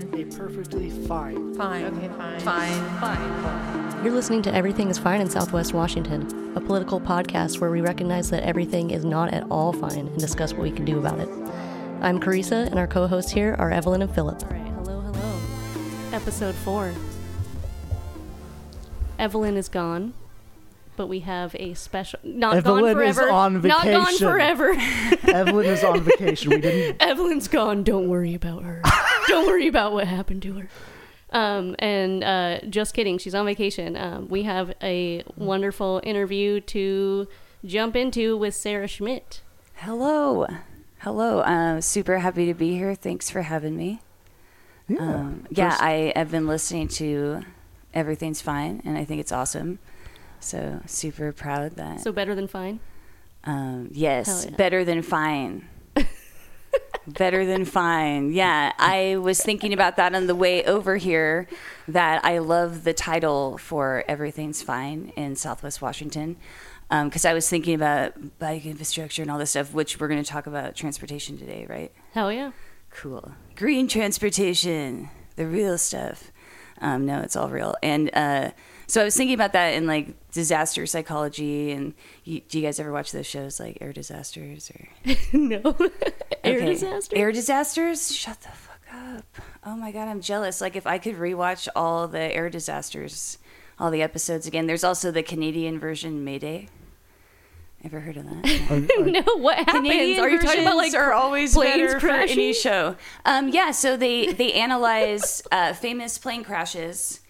Fine. A perfectly fine. Fine. Okay, fine. Fine. Fine. You're listening to Everything is Fine in Southwest Washington, a political podcast where we recognize that everything is not at all fine and discuss what we can do about it. I'm Carissa, and our co hosts here are Evelyn and Philip. All right, hello, hello. Episode 4. Evelyn is gone, but we have a special. Not Evelyn gone is forever. on Not gone forever. Evelyn is on vacation. We didn't. Evelyn's gone. Don't worry about her. Don't worry about what happened to her. Um, and uh, just kidding. She's on vacation. Um, we have a wonderful interview to jump into with Sara Schmit. Hello. Hello. Uh, super happy to be here. Thanks for having me. Yeah. Um, yeah, I have been listening to Everything's Fine, and I think it's awesome. So super proud that. So better than fine. um, yes, yeah. better than fine. Better than fine. Yeah, I was thinking about that on the way over here. That I love the title for Everything's Fine in Southwest Washington. Because I was thinking about bike infrastructure and all this stuff, which we're going to talk about transportation today, right? Hell yeah. Cool. Green transportation, the real stuff. Um, no, it's all real. And uh, so I was thinking about that in like disaster psychology. And you, do you guys ever watch those shows like Air Disasters or no. Air Okay. disaster. Air Disasters? Shut the fuck up. Oh my god, I'm jealous. Like if I could rewatch all the Air Disasters, all the episodes again. There's also the Canadian version, Mayday. Ever heard of that? no, what happens? Canadian Are you talking about like are always planes better for any show. Um, yeah, so they they analyze uh, famous plane crashes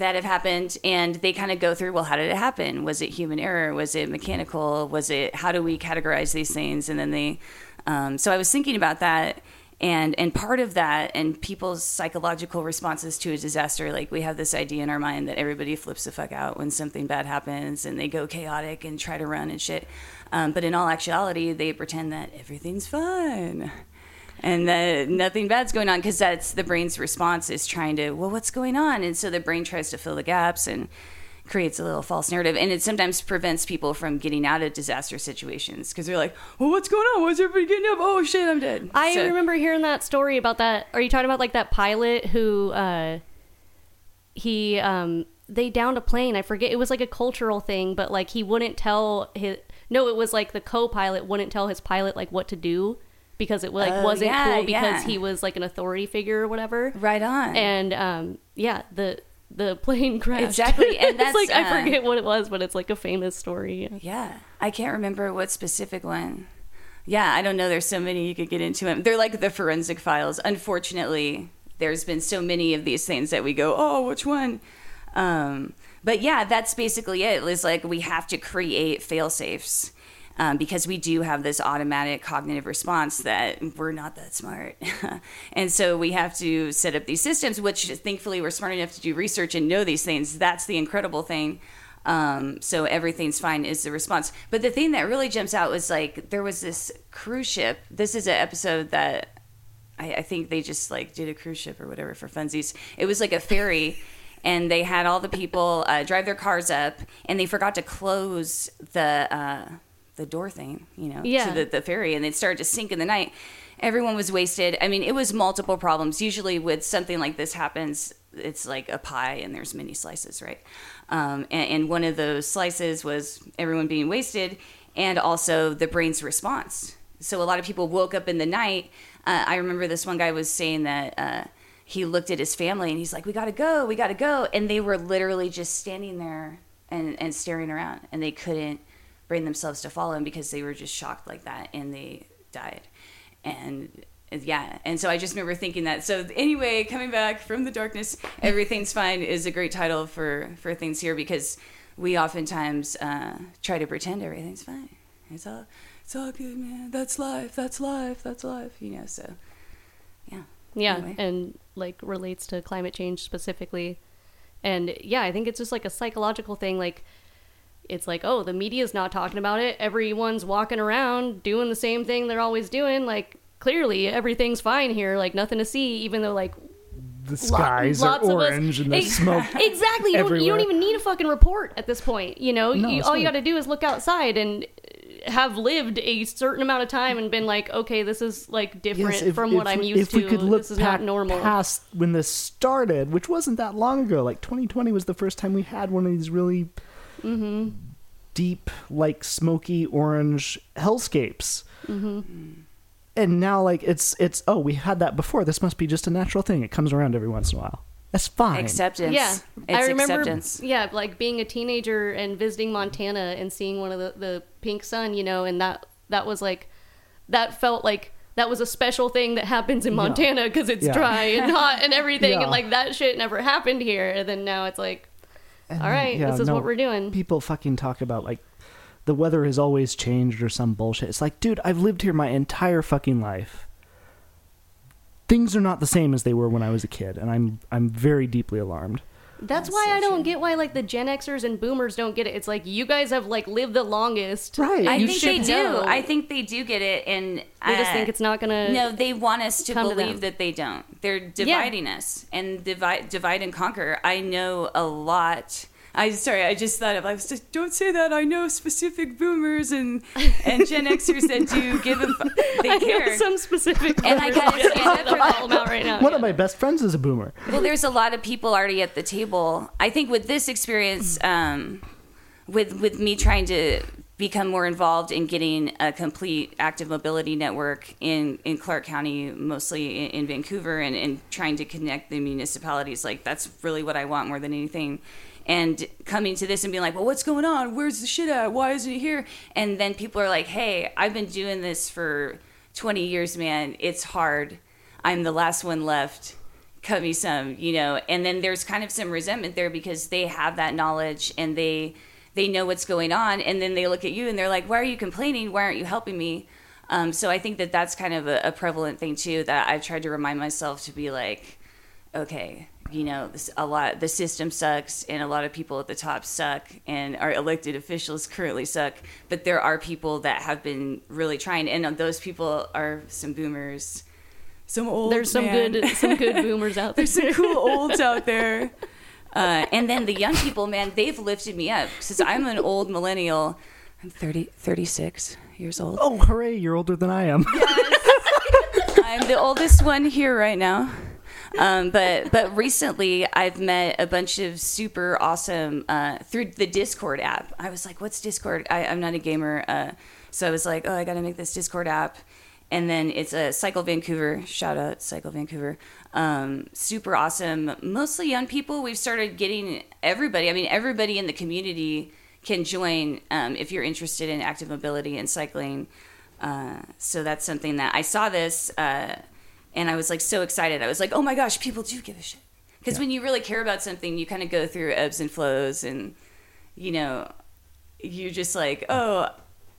that have happened, and they kind of go through. Well, how did it happen? Was it human error? Was it mechanical? Was it how do we categorize these things? And then they. Um, so I was thinking about that. And, and part of that and people's psychological responses to a disaster like we have this idea in our mind that everybody flips the fuck out when something bad happens and they go chaotic and try to run and shit um, but in all actuality they pretend that everything's fine and that nothing bad's going on because that's the brain's response is trying to well what's going on? And so the brain tries to fill the gaps and creates a little false narrative. And it sometimes prevents people from getting out of disaster situations because they're like well what's going on? Why's everybody getting up? Oh shit i'm dead. I So- remember hearing that story about that. Are you talking about like that pilot who uh he um they downed a plane. I forget it was like a cultural thing, but like he wouldn't tell his no, it was like the co-pilot wouldn't tell his pilot like what to do because it like Oh, wasn't yeah, cool because yeah. he was like an authority figure or whatever. right on And um yeah, the the plane crashed. Exactly, and that's, like I uh, forget what it was, but it's like a famous story. Yeah, I can't remember what specific one. Yeah, I don't know. There's so many you could get into them. They're like the forensic files. Unfortunately, there's been so many of these things that we go, oh, which one? Um, but yeah, that's basically it. It's like we have to create fail safes. Um, because we do have this automatic cognitive response that we're not that smart. and so we have to set up these systems, which thankfully we're smart enough to do research and know these things. That's the incredible thing. Um, so everything's fine is the response. But the thing that really jumps out was like there was this cruise ship. This is an episode that I, I think they just like did a cruise ship or whatever for funsies. It was like a ferry, and they had all the people uh, drive their cars up, and they forgot to close the uh, the door thing, you know, Yeah. to the, the ferry, and it started to sink in the night. Everyone was wasted. I mean, it was multiple problems. Usually, with something like this happens, it's like a pie and there's many slices, right? Um, and, and one of those slices was everyone being wasted, and also the brain's response. So a lot of people woke up in the night. Uh, I remember this one guy was saying that. Uh, he looked at his family and he's like, "We gotta go, we gotta go," and they were literally just standing there and, and staring around, and they couldn't bring themselves to follow him because they were just shocked like that, and they died. And yeah, and so I just remember thinking that. So anyway, coming back from the darkness, everything's fine is a great title for for things here because we oftentimes uh, try to pretend everything's fine. It's all it's all good, man. That's life. That's life. That's life. You know. So yeah. Yeah, Anyway. and like relates to climate change specifically. And yeah, I think it's just like a psychological thing. Like, it's like, oh, the media's not talking about it. Everyone's walking around doing the same thing they're always doing. Like, clearly everything's fine here. Like, nothing to see, even though, like, The skies lots are of us- orange and the smoke. exactly. You don't, you don't even need a fucking report at this point. You know, No, you, all you got to do is look outside and uh, have lived a certain amount of time and been like, okay, this is like different Yes, if- from if what I'm used if to. we could look this is not normal. past when this started, which wasn't that long ago. Like 2020 was the first time we had one of these really Mm-hmm. deep, like smoky orange hellscapes. Mm-hmm. And now, like it's it's oh, we had that before. This must be just a natural thing. It comes around every once in a while. That's fine. Acceptance. Yeah, It's I remember. acceptance. Yeah, like being a teenager and visiting Montana and seeing one of the the pink sun, you know, and that that was like that felt like that was a special thing that happens in Montana because it's Yeah. dry and hot and everything, Yeah. and like that shit never happened here. And then now it's like, And, all right, yeah, this is no, what we're doing. People fucking talk about like the weather has always changed or some bullshit. It's like, dude, I've lived here my entire fucking life. Things are not the same as they were when I was a kid, and I'm I'm very deeply alarmed. That's That's why so I don't true. get why like the Gen Xers and Boomers don't get it. It's like you guys have like lived the longest. Right. I You think they do. know. I think they do get it, and They just uh, think it's not gonna. No, they want us to come to believe that they don't. They're dividing us and divide, divide and conquer. I know a lot. I sorry, I just thought of. I was just don't say that. I know specific boomers and and Gen Xers that do give a fuck. They I know care. some specific. And I Boomers. gotta stand up for I'll call them right now. One yeah. of my best friends is a boomer. well, there's a lot of people already at the table. I think with this experience, um, with with me trying to become more involved in getting a complete active mobility network in in Clark County, mostly in, in Vancouver, and, and trying to connect the municipalities, like that's really what I want more than anything. And coming to this and being like, well, what's going on? Where's the shit at? Why isn't it here? And then people are like, hey, I've been doing this for 20 years, man. It's hard. I'm the last one left cut me some you know and then there's kind of some resentment there because they have that knowledge and they they know what's going on and then they look at you and they're like why are you complaining why aren't you helping me um, so i think that that's kind of a, a prevalent thing too that i've tried to remind myself to be like okay you know this, a lot the system sucks and a lot of people at the top suck and our elected officials currently suck but there are people that have been really trying and those people are some boomers some old There's some man. good some good boomers out there. There's some cool olds out there. Uh, and then the young people, man, they've lifted me up since I'm an old millennial. I'm 30, 36 years old. Oh, hooray! You're older than I am. I'm the oldest one here right now. Um, but but recently I've met a bunch of super awesome uh, through the Discord app. I was like, "What's Discord?" I, I'm not a gamer, uh, so I was like, "Oh, I got to make this Discord app." And then it's a Cycle Vancouver. Shout out Cycle Vancouver. Um, super awesome. Mostly young people. We've started getting everybody. I mean, everybody in the community can join um, if you're interested in active mobility and cycling. Uh, so that's something that I saw this uh, and I was like so excited. I was like, oh my gosh, people do give a shit. Because Yeah. when you really care about something, you kind of go through ebbs and flows, and you know, you're just like, oh,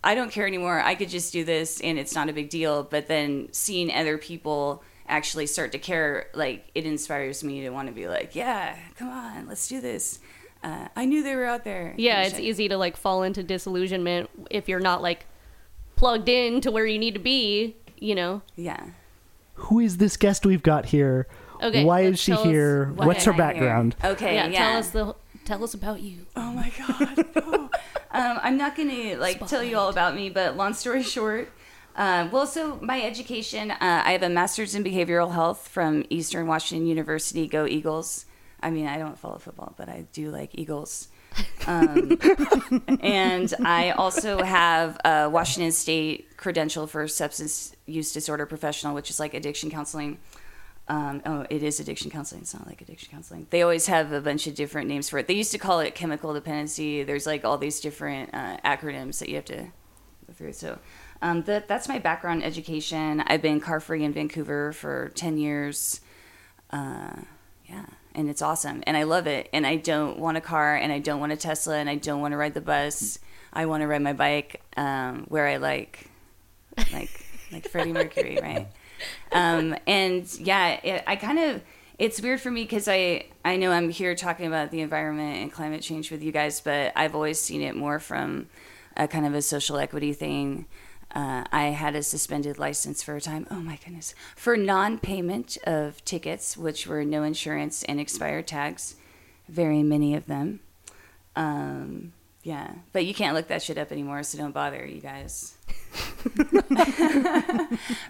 I don't care anymore. I could just do this, and it's not a big deal. But then seeing other people actually start to care, like it inspires me to want to be like, yeah, come on, let's do this. Uh, I knew they were out there. Yeah, it's shit. easy to like fall into disillusionment if you're not like plugged in to where you need to be, you know. Yeah. Who is this guest we've got here? Okay, Why is she here? Why What's her am I here? background? Okay, yeah, yeah. tell us the tell us about you. Oh my god. no. um, I'm not gonna like tell you all about me, but long story short, uh, well, so my education, uh, I have a master's in behavioral health from Eastern Washington University. Go Eagles! I mean, I don't follow football, but I do like Eagles. Um, and I also have a Washington State credential for substance use disorder professional, which is like addiction counseling. Um, oh, it is addiction counseling. It's not like addiction counseling. They always have a bunch of different names for it. They used to call it chemical dependency. There's like all these different uh, acronyms that you have to go through. So um, that, that's my background education. I've been car free in Vancouver for 10 years. Uh, yeah, and it's awesome. And I love it. And I don't want a car, and I don't want a Tesla, and I don't want to ride the bus. I want to ride my bike um, where I like, like, like Freddie Mercury, right? um, and yeah, it, I kind of it's weird for me because I I know I'm here talking about the environment and climate change with you guys, but I've always seen it more from a kind of a social equity thing. Uh, I had a suspended license for a time. Oh my goodness, for non-payment of tickets, which were no insurance and expired tags, very many of them. Um, Yeah, but you can't look that shit up anymore, so don't bother, you guys.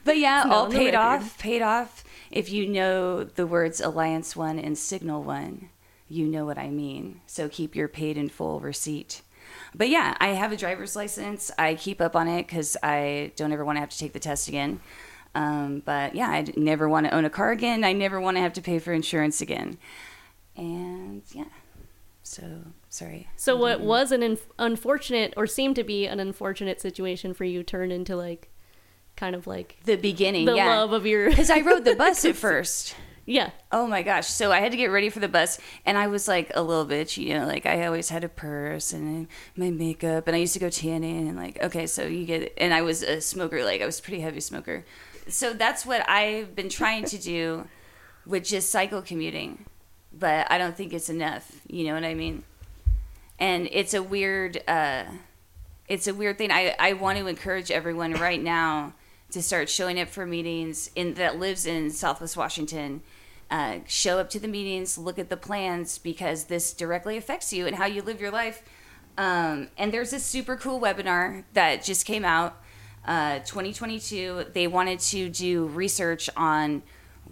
but yeah, all paid off. Paid off. If you know the words Alliance One and Signal One, you know what I mean. So keep your paid in full receipt. But yeah, I have a driver's license. I keep up on it because I don't ever want to have to take the test again. Um, but yeah, I never want to own a car again. I never want to have to pay for insurance again. And yeah, so sorry. So what was an inf- unfortunate or seemed to be an unfortunate situation for you turned into like kind of like The beginning, the yeah. love of your Because I rode the bus at first. Yeah Oh my gosh. So I had to get ready for the bus and I was like a little bitch, you know, like I always had a purse and my makeup and I used to go tanning and like, okay, so you get. And I was a smoker, like I was a pretty heavy smoker. So that's what I've been trying to do with just cycle commuting. But I don't think it's enough. You know what I mean? And it's a weird, uh, it's a weird thing. I, I want to encourage everyone right now to start showing up for meetings in that lives in Southwest Washington. Uh, show up to the meetings, look at the plans because this directly affects you and how you live your life. Um, and there's this super cool webinar that just came out, uh, 2022. They wanted to do research on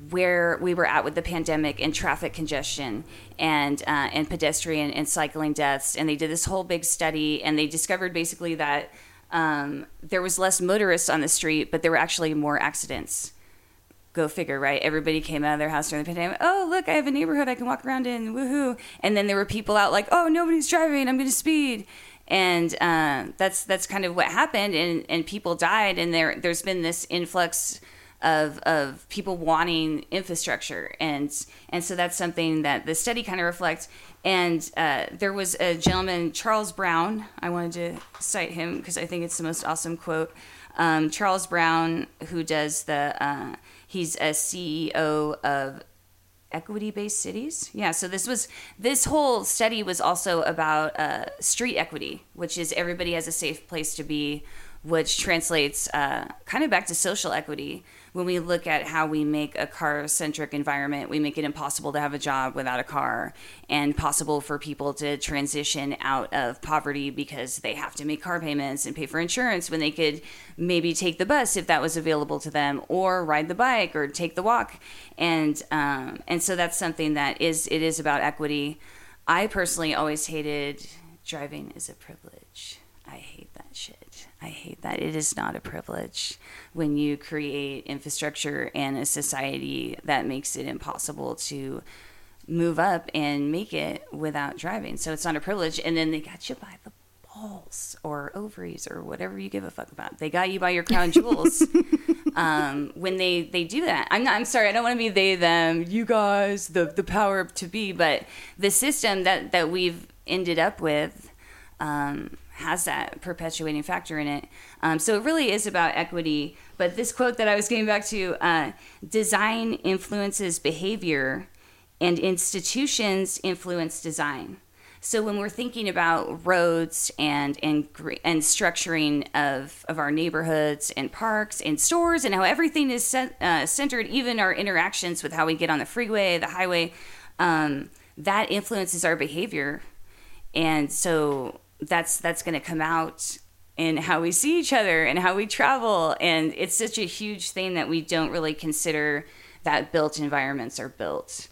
where we were at with the pandemic and traffic congestion and uh, and pedestrian and cycling deaths and they did this whole big study and they discovered basically that um, there was less motorists on the street but there were actually more accidents. Go figure right? Everybody came out of their house during the pandemic. Oh look i have a neighborhood i can walk around in. Woohoo. And then there were people out like oh nobody's driving. I'm going to speed. And uh, that's that's kind of what happened. And, and people died. And there there's been this influx of of people wanting infrastructure. And and so that's something that the study kind of reflects. And uh, there was a gentleman Charles Brown I wanted to cite him because I think it's the most awesome quote. Um, Charles Brown who does the uh, he's a CEO of equity based cities. Yeah so this was this whole study was also about uh, street equity which is everybody has a safe place to be which translates uh, kind of back to social equity. When we look at how we make a car centric environment we make it impossible to have a job without a car and possible for people to transition out of poverty because they have to make car payments and pay for insurance when they could maybe take the bus if that was available to them or ride the bike or take the walk. And um, and so that's something that is it is about equity. I personally always hated driving is a privilege i hate that shit i hate that it is not a privilege when you create infrastructure and a society that makes it impossible to move up and make it without driving so it's not a privilege and then they got you by the balls or ovaries or whatever you give a fuck about. They got you by your crown jewels. um, when they they do that, I'm not. I'm sorry. I don't want to be they them. You guys, the the power to be. But the system that that we've ended up with. Um, has that perpetuating factor in it. Um, so it really is about equity. But this quote that I was getting back to uh, design influences behavior, and institutions influence design. So when we're thinking about roads and and and structuring of of our neighborhoods and parks and stores and how everything is cent- uh, centered, even our interactions with how we get on the freeway, the highway, um, that influences our behavior, and so that's that's going to come out in how we see each other and how we travel, and it's such a huge thing that we don't really consider that built environments are built.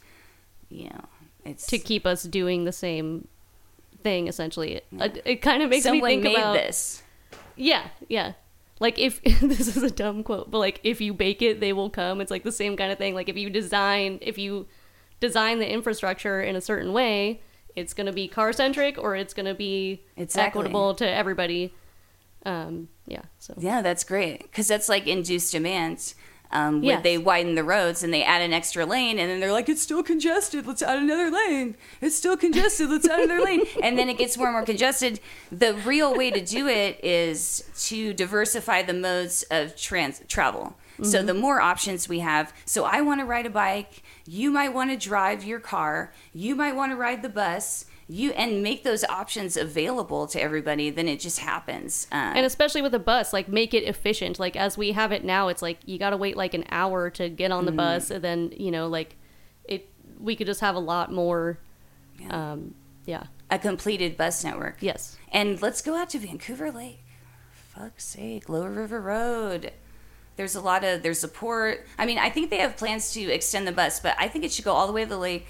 You know, it's to keep us doing the same thing essentially. It, it kind of makes someone me think made about this. yeah yeah. Like if this is a dumb quote but like if you bake it they will come. It's like the same kind of thing. Like if you design if you design the infrastructure in a certain way it's going to be car centric or it's going to be Exactly. equitable to everybody um yeah so Yeah, that's great because that's like induced demand. Um, Yes. they widen the roads and they add an extra lane, and then they're like, "It's still congested. Let's add another lane. It's still congested. Let's add another lane." And then it gets more and more congested. The real way to do it is to diversify the modes of trans travel. So the more options we have. So I want to ride a bike. You might want to drive your car. You might want to ride the bus. You and make those options available to everybody. Then it just happens. Uh, and especially with a bus like make it efficient like as we have it now it's like you got to wait like an hour to get on the Mm-hmm. bus and then you know like it we could just have a lot more Yeah. um yeah a completed bus network. Yes. And let's go out to Vancouver Lake. Fuck's sake, Lower River Road. There's a lot of there's support. I mean, I think they have plans to extend the bus, but I think it should go all the way to the lake.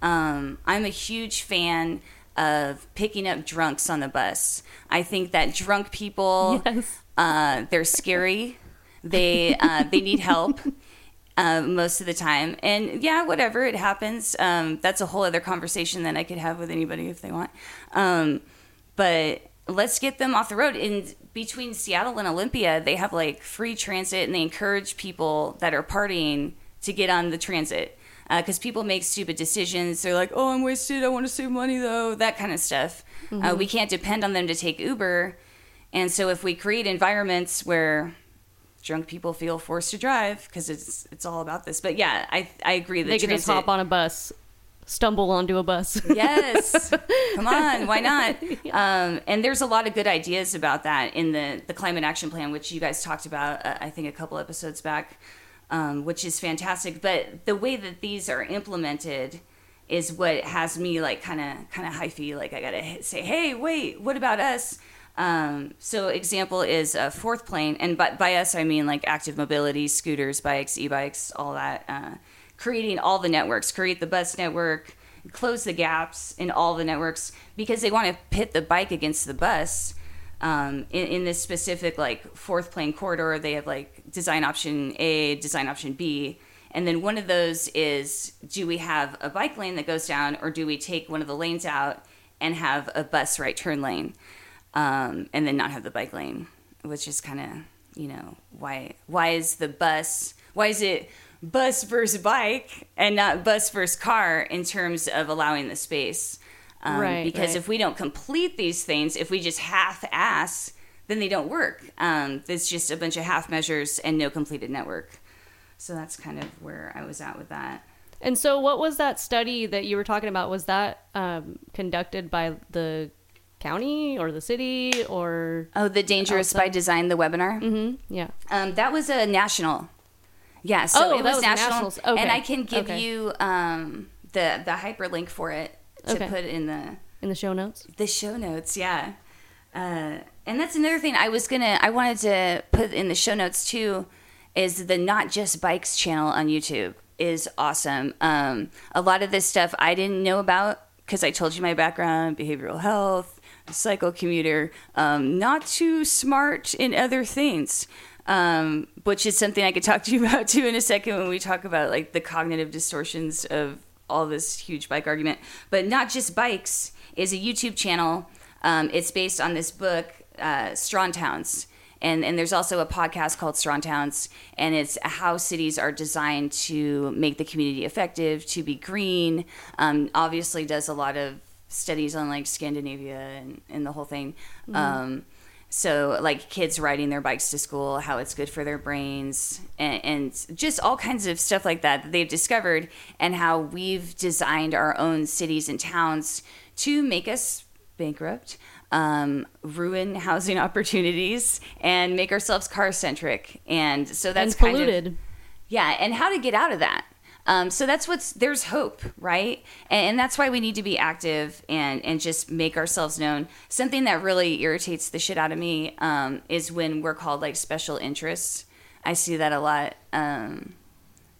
Um, I'm a huge fan of picking up drunks on the bus. I think that drunk people, Yes. uh, they're scary. They uh, they need help uh, most of the time, and yeah, whatever it happens. Um, that's a whole other conversation that I could have with anybody if they want. Um, but let's get them off the road. In between Seattle and Olympia, they have like free transit, and they encourage people that are partying to get on the transit because people make stupid decisions. They're like, "Oh, I'm wasted. I want to save money though." That kind of stuff. Uh, we can't depend on them to take Uber, and so if we create environments where drunk people feel forced to drive because it's it's all about this. But yeah, I I agree that They could just hop on a bus, stumble onto a bus. Yes. Come on, why not? Um, and there's a lot of good ideas about that in the, the climate action plan, which you guys talked about, uh, I think, a couple episodes back, um, which is fantastic. But the way that these are implemented is what has me like kind of kind of hyphy. Like I gotta say, hey, wait, what about us? Um, so example is a Fourth Plain, and by, by us I mean like active mobility, scooters, bikes, e-bikes, all that. Uh, creating all the networks, create the bus network, close the gaps in all the networks because they want to pit the bike against the bus. Um, in, in this specific like Fourth Plain corridor, they have like design option A, design option B, and then one of those is do we have a bike lane that goes down, or do we take one of the lanes out and have a bus right turn lane, um, and then not have the bike lane, which is kind of you know why why is the bus why is it bus versus bike and not bus versus car in terms of allowing the space um, Right, because right. if we don't complete these things if we just half ass then they don't work um, it's just a bunch of half measures and no completed network so that's kind of where i was at with that And so, what was that study that you were talking about? Was that um, conducted by the county or the city or? oh the dangerous by design the webinar hmm Yeah. Um, that was a national. Yeah, so Oh, it was, was national, nationals. Okay. and I can give Okay. you um, the the hyperlink for it to Okay. put in the In the show notes. the show notes. Yeah, uh, and that's another thing I was gonna I wanted to put in the show notes too, is the not just bikes channel on YouTube is awesome. Um, a lot of this stuff I didn't know about because I told you my background, behavioral health, cycle commuter, um, not too smart in other things. Um, which is something I could talk to you about too in a second when we talk about like the cognitive distortions of all this huge bike argument. But not just bikes is a YouTube channel. Um, it's based on this book, uh, Strong Towns. And, and there's also a podcast called Strong Towns, and it's how cities are designed to make the community effective, to be green. Um, obviously, does a lot of studies on like Scandinavia and, and the whole thing. Um, so, like kids riding their bikes to school, how it's good for their brains, and, and just all kinds of stuff like that that they've discovered, and how we've designed our own cities and towns to make us bankrupt, um, ruin housing opportunities, and make ourselves car centric. And so that's and kind of polluted. yeah, and how to get out of that. Um, so that's what's there's hope, right? And, and that's why we need to be active and and just make ourselves known. Something that really irritates the shit out of me um, is when we're called like special interests. I see that a lot, um,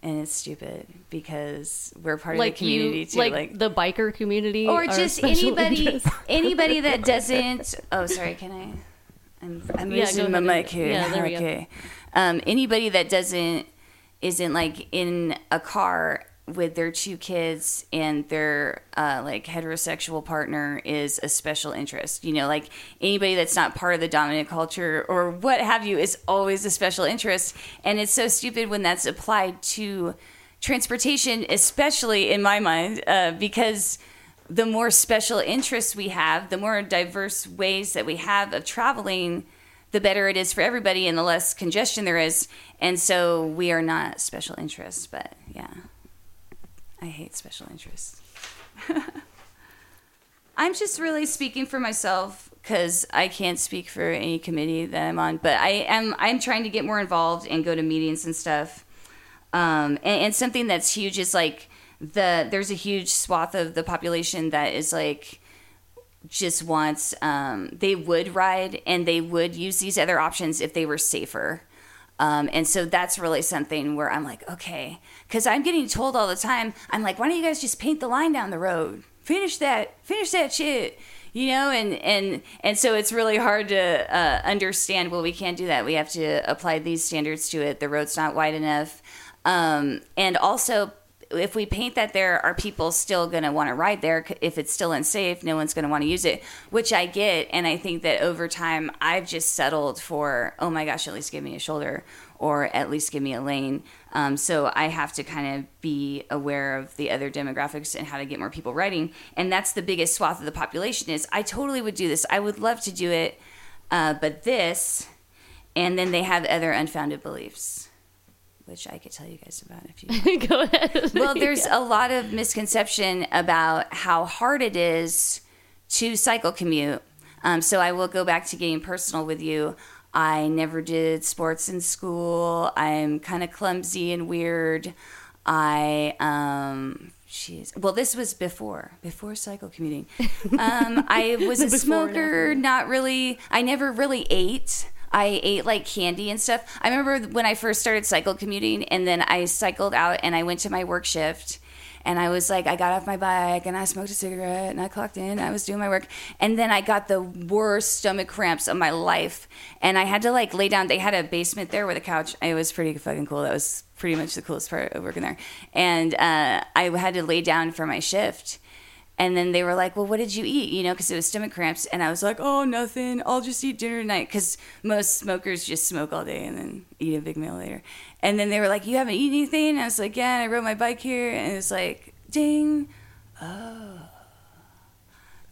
and it's stupid because we're part of like the community you, too. like, like the biker community, or just anybody anybody that doesn't oh sorry can i i'm, I'm Yeah, using my mic here Yeah, there we go. okay um, anybody that doesn't isn't like in a car with their two kids and their uh, like heterosexual partner is a special interest. You know like anybody that's not part of the dominant culture or what have you is always a special interest. And it's so stupid when that's applied to transportation especially in my mind uh, because the more special interests we have, the more diverse ways that we have of traveling, the better it is for everybody and the less congestion there is. And so we are not special interests, but yeah. I hate special interests. I'm just really speaking for myself because I can't speak for any committee that I'm on, but I am I'm trying to get more involved and go to meetings and stuff. Um, and, and something that's huge is like the there's a huge swath of the population that is like just wants um, they would ride and they would use these other options if they were safer. Um, and so that's really something where I'm like, okay, because I'm getting told all the time, I'm like, why don't you guys just paint the line down the road? Finish that, finish that shit, you know? And and and so it's really hard to uh, understand. Well, we can't do that. We have to apply these standards to it. The road's not wide enough, um, and also if we paint that there, are people still going to want to ride there? If it's still unsafe, no one's going to want to use it, which I get. And I think that over time, I've just settled for, oh my gosh, at least give me a shoulder or at least give me a lane. Um, so I have to kind of be aware of the other demographics and how to get more people riding. And that's the biggest swath of the population is I totally would do this. I would love to do it. Uh, but this, and then they have other unfounded beliefs which I could tell you guys about if you Go ahead. well, there's a lot of misconception about how hard it is to cycle commute. Um, so I will go back to getting personal with you. I never did sports in school. I'm kind of clumsy and weird. I um jeez. Well, this was before before cycle commuting. Um, I was a smoker. Not really. I never really ate. I ate like candy and stuff. I remember when I first started cycle commuting, and then I cycled out and I went to my work shift. And I was like, I got off my bike and I smoked a cigarette and I clocked in. I was doing my work. And then I got the worst stomach cramps of my life. And I had to like lay down. They had a basement there with a couch. It was pretty fucking cool. That was pretty much the coolest part of working there. And uh, I had to lay down for my shift. And then they were like, "Well, what did you eat?" You know, because it was stomach cramps. And I was like, "Oh, nothing. I'll just eat dinner tonight." Because most smokers just smoke all day and then eat a big meal later. And then they were like, "You haven't eaten anything?" And I was like, "Yeah." I rode my bike here, and it's like, "Ding, oh."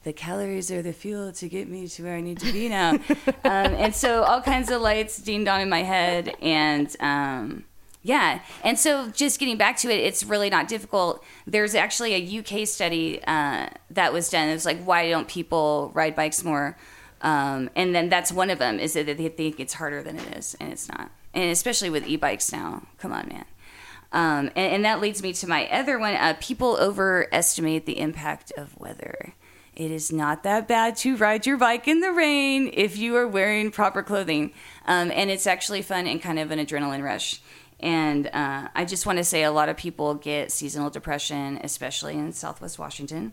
The calories are the fuel to get me to where I need to be now. um, and so all kinds of lights dinged on in my head. And um, yeah. And so just getting back to it, it's really not difficult. There's actually a UK study uh, that was done. It was like, why don't people ride bikes more? Um, and then that's one of them is that they think it's harder than it is, and it's not. And especially with e-bikes now. Come on, man. Um, and, and that leads me to my other one. Uh, people overestimate the impact of weather. It is not that bad to ride your bike in the rain if you are wearing proper clothing. Um, and it's actually fun and kind of an adrenaline rush. And uh, I just want to say a lot of people get seasonal depression, especially in Southwest Washington.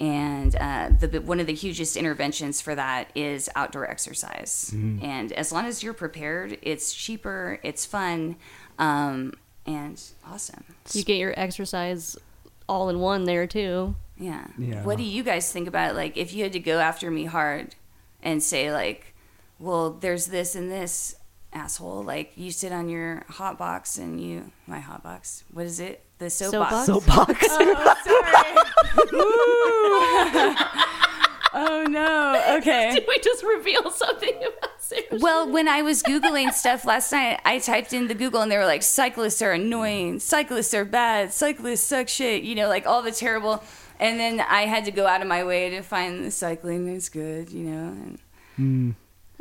And uh, the one of the hugest interventions for that is outdoor exercise. And as long as you're prepared, it's cheaper, it's fun, um, and awesome. you get your exercise all in one there too. Yeah. Yeah. What do you guys think about? Like, if you had to go after me hard and say, like, well, there's this and this asshole. Like, you sit on your hot box and you, my hot box. What is it? The soapbox. Soapbox? Soapbox. Oh no. Okay. Did we just reveal something about Sara? Well, when I was Googling stuff last night, I typed in the Google and they were like, cyclists are annoying, cyclists are bad, cyclists suck shit, you know, like all the terrible. And then I had to go out of my way to find the cycling is good, you know. And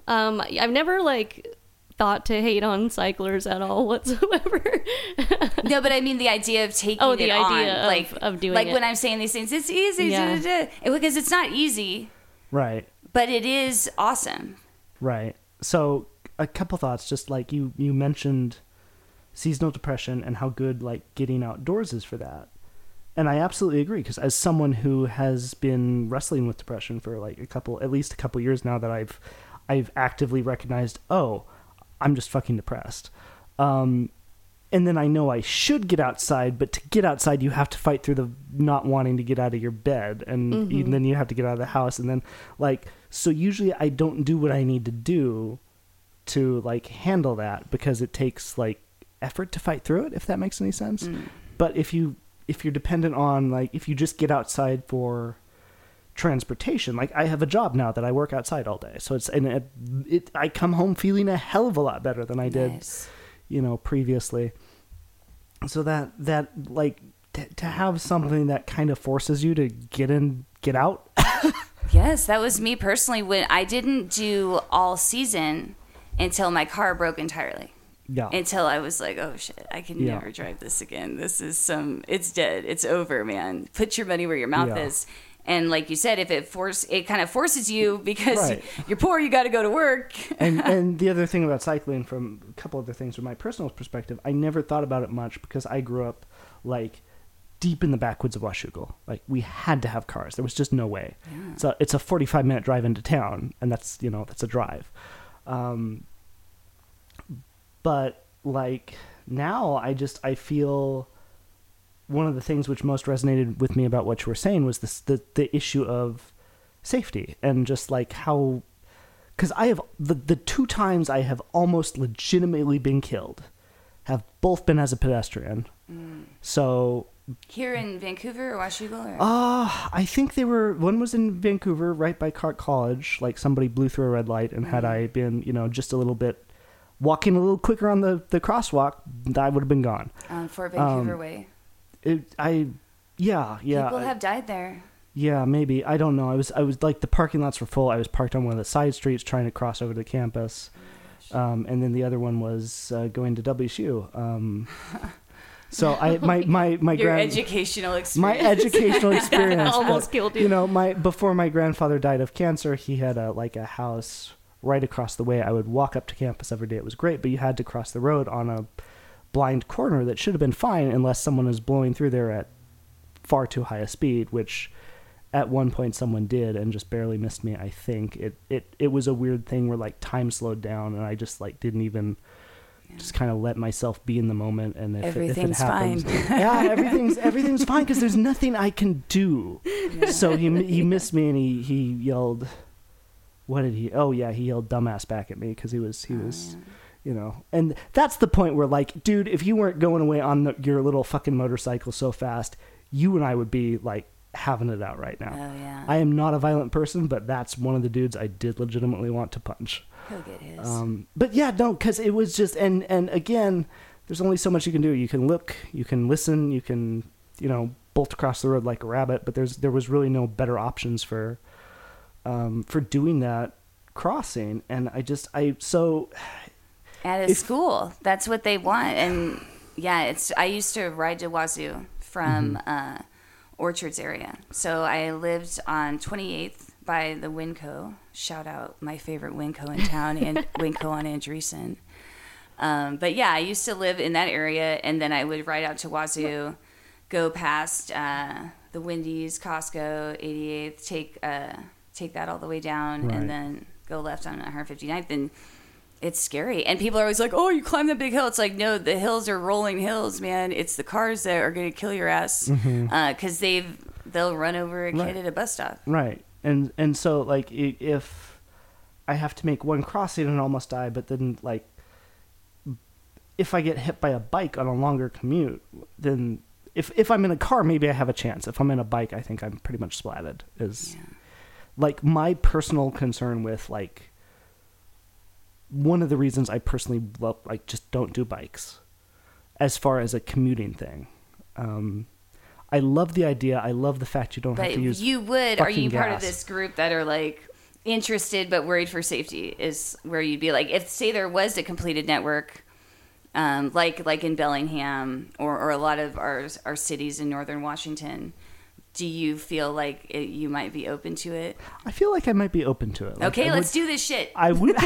Um, I've never like thought to hate on cyclers at all whatsoever. no, but I mean the idea of taking Oh, it the on, idea of- like of doing like it. when I'm saying these things, it's easy, Yeah. da, da, da. because it's not easy, right. but it is awesome. Right. So a couple thoughts. Just like you, you mentioned seasonal depression and how good like getting outdoors is for that. And I absolutely agree because as someone who has been wrestling with depression for like a couple, at least a couple years now, that I've, I've actively recognized, oh, I'm just fucking depressed. Um, and then I know I should get outside, but to get outside, you have to fight through the not wanting to get out of your bed, and you- then you have to get out of the house, and then like so. Usually, I don't do what I need to do to like handle that because it takes like effort to fight through it. If that makes any sense. But if you if you're dependent on like if you just get outside for transportation like i have a job now that i work outside all day so it's and it, it i come home feeling a hell of a lot better than i did Nice. you know previously so that that like t- to have something that kind of forces you to get in get out Yes, that was me personally when I didn't do all season until my car broke entirely. yeah Until I was like, oh shit, I can Yeah. never drive this again. This is some, it's dead. It's over, man. Put your money where your mouth Yeah. is. And like you said, if it force it kind of forces you because Right. you're poor, you got to go to work. and and the other thing about cycling from a couple other things from my personal perspective i never thought about it much because i grew up like deep in the backwoods of washougal. Like we had to have cars. There was just no way. So it's a 45 minute drive into town and that's you know that's a drive. Um, but like now i just i feel one of the things which most resonated with me about what you were saying was this the, the issue of safety and just like how because I have the the two times I have almost legitimately been killed have both been as a pedestrian. So Here in Vancouver or Washougal? Or? uh I think they were one was in Vancouver right by Clark College like somebody blew through a red light and had I been, you know, just a little bit walking a little quicker on the the crosswalk, I would have been gone. um, Fort Vancouver um, Way. It I yeah, yeah. People I- have died there. Yeah, maybe. I don't know. I was I was like the parking lots were full. I was parked on one of the side streets trying to cross over to campus. Um, and then the other one was uh, going to WSU. Um, so I my my my Your grand educational my educational experience Almost but, killed you. You know, my before my grandfather died of cancer, he had a like a house right across the way. I would walk up to campus every day. It was great, but you had to cross the road on a blind corner that should have been fine unless someone was blowing through there at far too high a speed, which at one point someone did and just barely missed me, I think. It it it was a weird thing where like time slowed down and I just like didn't even just kind of let myself be in the moment and if, it- if it Everything's happens, fine. yeah, everything's everything's fine because there's nothing I can do. So he he missed me and he he yelled, what did he? Oh yeah, he yelled dumbass back at me because he was he Oh, was. You know, and that's the point where, like, dude, if you weren't going away on the, your little fucking motorcycle so fast, you and I would be like having it out right now. Oh, yeah. I am not a violent person, but that's one of the dudes I did legitimately want to punch. He'll get his. Um, but yeah, no, because it was just and and again, there's only so much you can do. You can look, you can listen, you can you know bolt across the road like a rabbit. But there's there was really no better options for um, for doing that crossing. And I just I so At a school. That's what they want. And yeah, it's I used to ride to Wazzu from Mm-hmm. uh, Orchards area. So I lived on 28th by the WinCo. Shout out my favorite WinCo in town, and WinCo on Andresen. Um, but yeah, I used to live in that area, and then I would ride out to Wazzu, go past uh, the Wendy's, Costco, 88th, take uh, take that all the way down, Right. and then go left on 159th. And it's scary, and people are always like, "Oh, you climb the big hill." It's like, no, the hills are rolling hills, man. It's the cars that are going to kill your ass mm-hmm. uh, because they've they'll run over a kid Right. at a bus stop. right and and so like if I have to make one crossing and almost die, but then like if I get hit by a bike on a longer commute, then if if I'm in a car, maybe I have a chance. If I'm in a bike, I think I'm pretty much splatted. Is like my personal concern with like one of the reasons I personally love like just don't do bikes as far as a commuting thing. Um, I love the idea. I love the fact you don't have to use. you would. Are you part of this group that are like interested but worried for safety? Is where you'd be like, if say there was a completed network, um, like like in Bellingham or, or a lot of our our cities in northern Washington. Do you feel like it, you might be open to it? I feel like I might be open to it. Like, Okay, I let's would, do this shit. I would.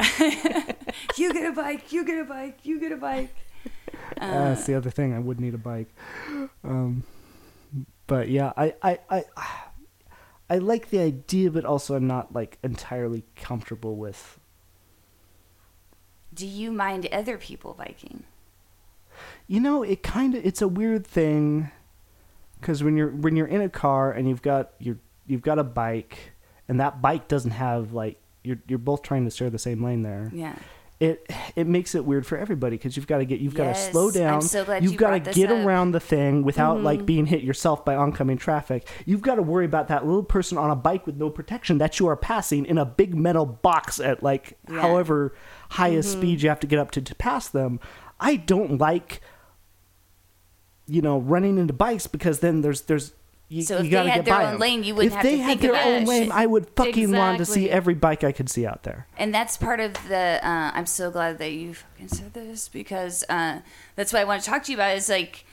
You get a bike. You get a bike. You get a bike. Uh, that's the other thing. I would need a bike. Um, but yeah, I, I, I, I like the idea, but also I'm not like entirely comfortable with. Do you mind other people biking? You know, it kind of it's a weird thing, because when you're when you're in a car and you've got your you've got a bike, and that bike doesn't have like you're you're both trying to share the same lane there. Yeah. it it makes it weird for everybody because you've got to get you've got to Yes, slow I'm down. so glad you've you got brought to this get up. around the thing without Mm-hmm. like being hit yourself by oncoming traffic. You've got to worry about that little person on a bike with no protection that you are passing in a big metal box at like Yeah. however high a Mm-hmm. speed you have to get up to to pass them. I don't like you know running into bikes because then there's there's you, So you if gotta they had get their by own 'em. lane, you wouldn't if have they to had their own lane, I would fucking want to see every bike I could see out there. And that's part of the. Uh, I'm so glad that you fucking said this because uh, that's what I want to talk to you about. Is like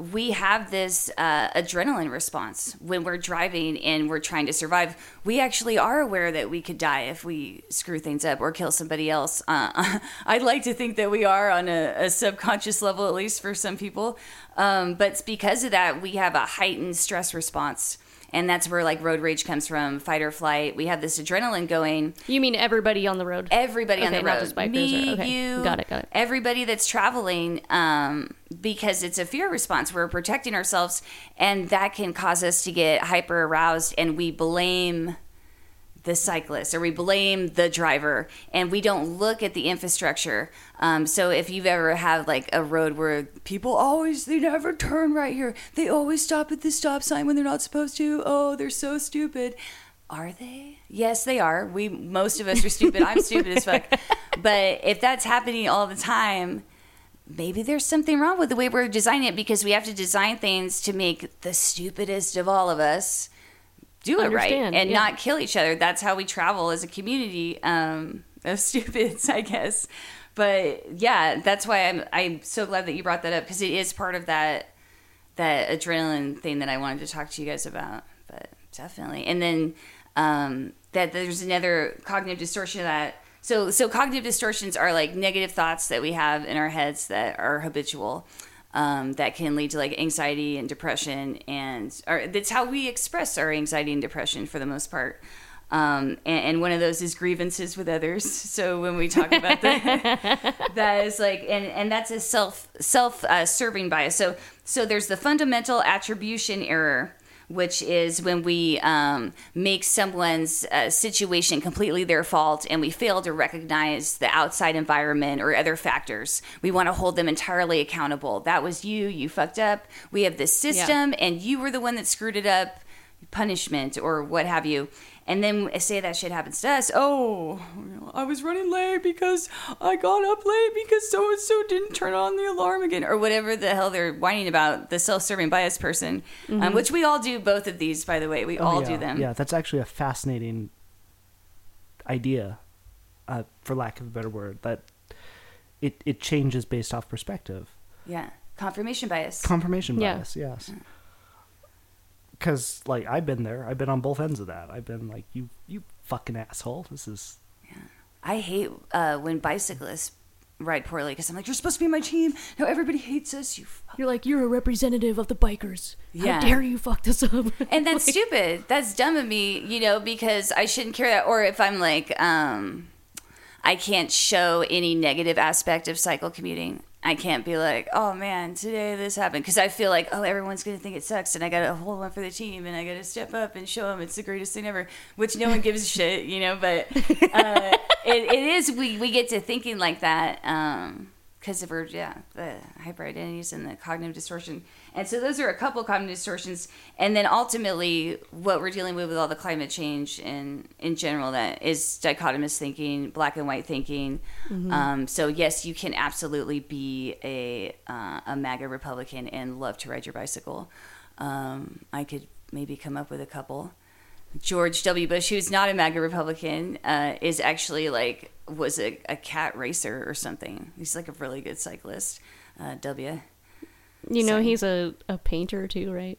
we have this uh, adrenaline response when we're driving and we're trying to survive. We actually are aware that we could die if we screw things up or kill somebody else. Uh, I'd like to think that we are on a, a subconscious level, at least for some people. Um, but because of that, we have a heightened stress response. And that's where like road rage comes from, fight or flight. We have this adrenaline going. You mean everybody on the road? Everybody on Okay, the not road, just bikers me, okay. you, Got it, got it. everybody that's traveling um, because it's a fear response. We're protecting ourselves, and that can cause us to get hyper aroused, and we blame the cyclist or we blame the driver and we don't look at the infrastructure. Um, so if you've ever had like a road where people always they never turn right here they always stop at the stop sign when they're not supposed to oh they're so stupid. Are they? Yes they are. We most of us are stupid. I'm stupid as fuck. But if that's happening all the time maybe there's something wrong with the way we're designing it because we have to design things to make the stupidest of all of us do it right and yeah. not kill each other. That's how we travel as a community um, of stupids, I guess. But yeah, that's why I'm I'm so glad that you brought that up because it is part of that that adrenaline thing that I wanted to talk to you guys about. But definitely, and then um, that there's another cognitive distortion that so so cognitive distortions are like negative thoughts that we have in our heads that are habitual um, that can lead to like anxiety and depression and or that's how we express our anxiety and depression for the most part. Um, and, and one of those is grievances with others. So when we talk about that that is like and and that's a self self uh, serving bias. So so there's the fundamental attribution error which is when we um, make someone's uh, situation completely their fault and we fail to recognize the outside environment or other factors. We want to hold them entirely accountable. That was you, you fucked up. We have this system and you were the one that screwed it up, punishment or what have you. And then say that shit happens to us. Oh, I was running late because I got up late because so and so didn't turn on the alarm again, or whatever the hell they're whining about. The self-serving bias person, um, which we all do both of these, by the way. We Oh, all yeah. do them. Yeah, that's actually a fascinating idea, uh, for lack of a better word. That it it changes based off perspective. Yeah. Confirmation bias. Confirmation Yeah. bias, yes. Because like I've been there, I've been on both ends of that. I've been like, you you fucking asshole. This is I hate uh, when bicyclists ride poorly because I'm like, you're supposed to be my team. No, everybody hates us. You. Fuck. You're like, you're a representative of the bikers. Yeah. How dare you fuck this up? And that's stupid. That's dumb of me, you know, because I shouldn't care that. Or if I'm like, um, I can't show any negative aspect of cycle commuting. I can't be like, oh man, today this happened. Because I feel like, oh, everyone's going to think it sucks. And I got to hold one for the team and I got to step up and show them it's the greatest thing ever, which no one gives a shit, you know. But uh, it, it is, we, we get to thinking like that. Um, because of her yeah the hyper identities and the cognitive distortion. And so those are a couple cognitive distortions. And then ultimately what we're dealing with with all the climate change and in general that is dichotomous thinking black and white thinking. Um, so yes you can absolutely be a uh, a maga republican and love to ride your bicycle. Um, i could maybe come up with a couple. George W. Bush, who's not a MAGA Republican, uh, is actually like was a, a cat racer or something. He's like a really good cyclist. Uh, w. You know, So- he's a, a painter too, right?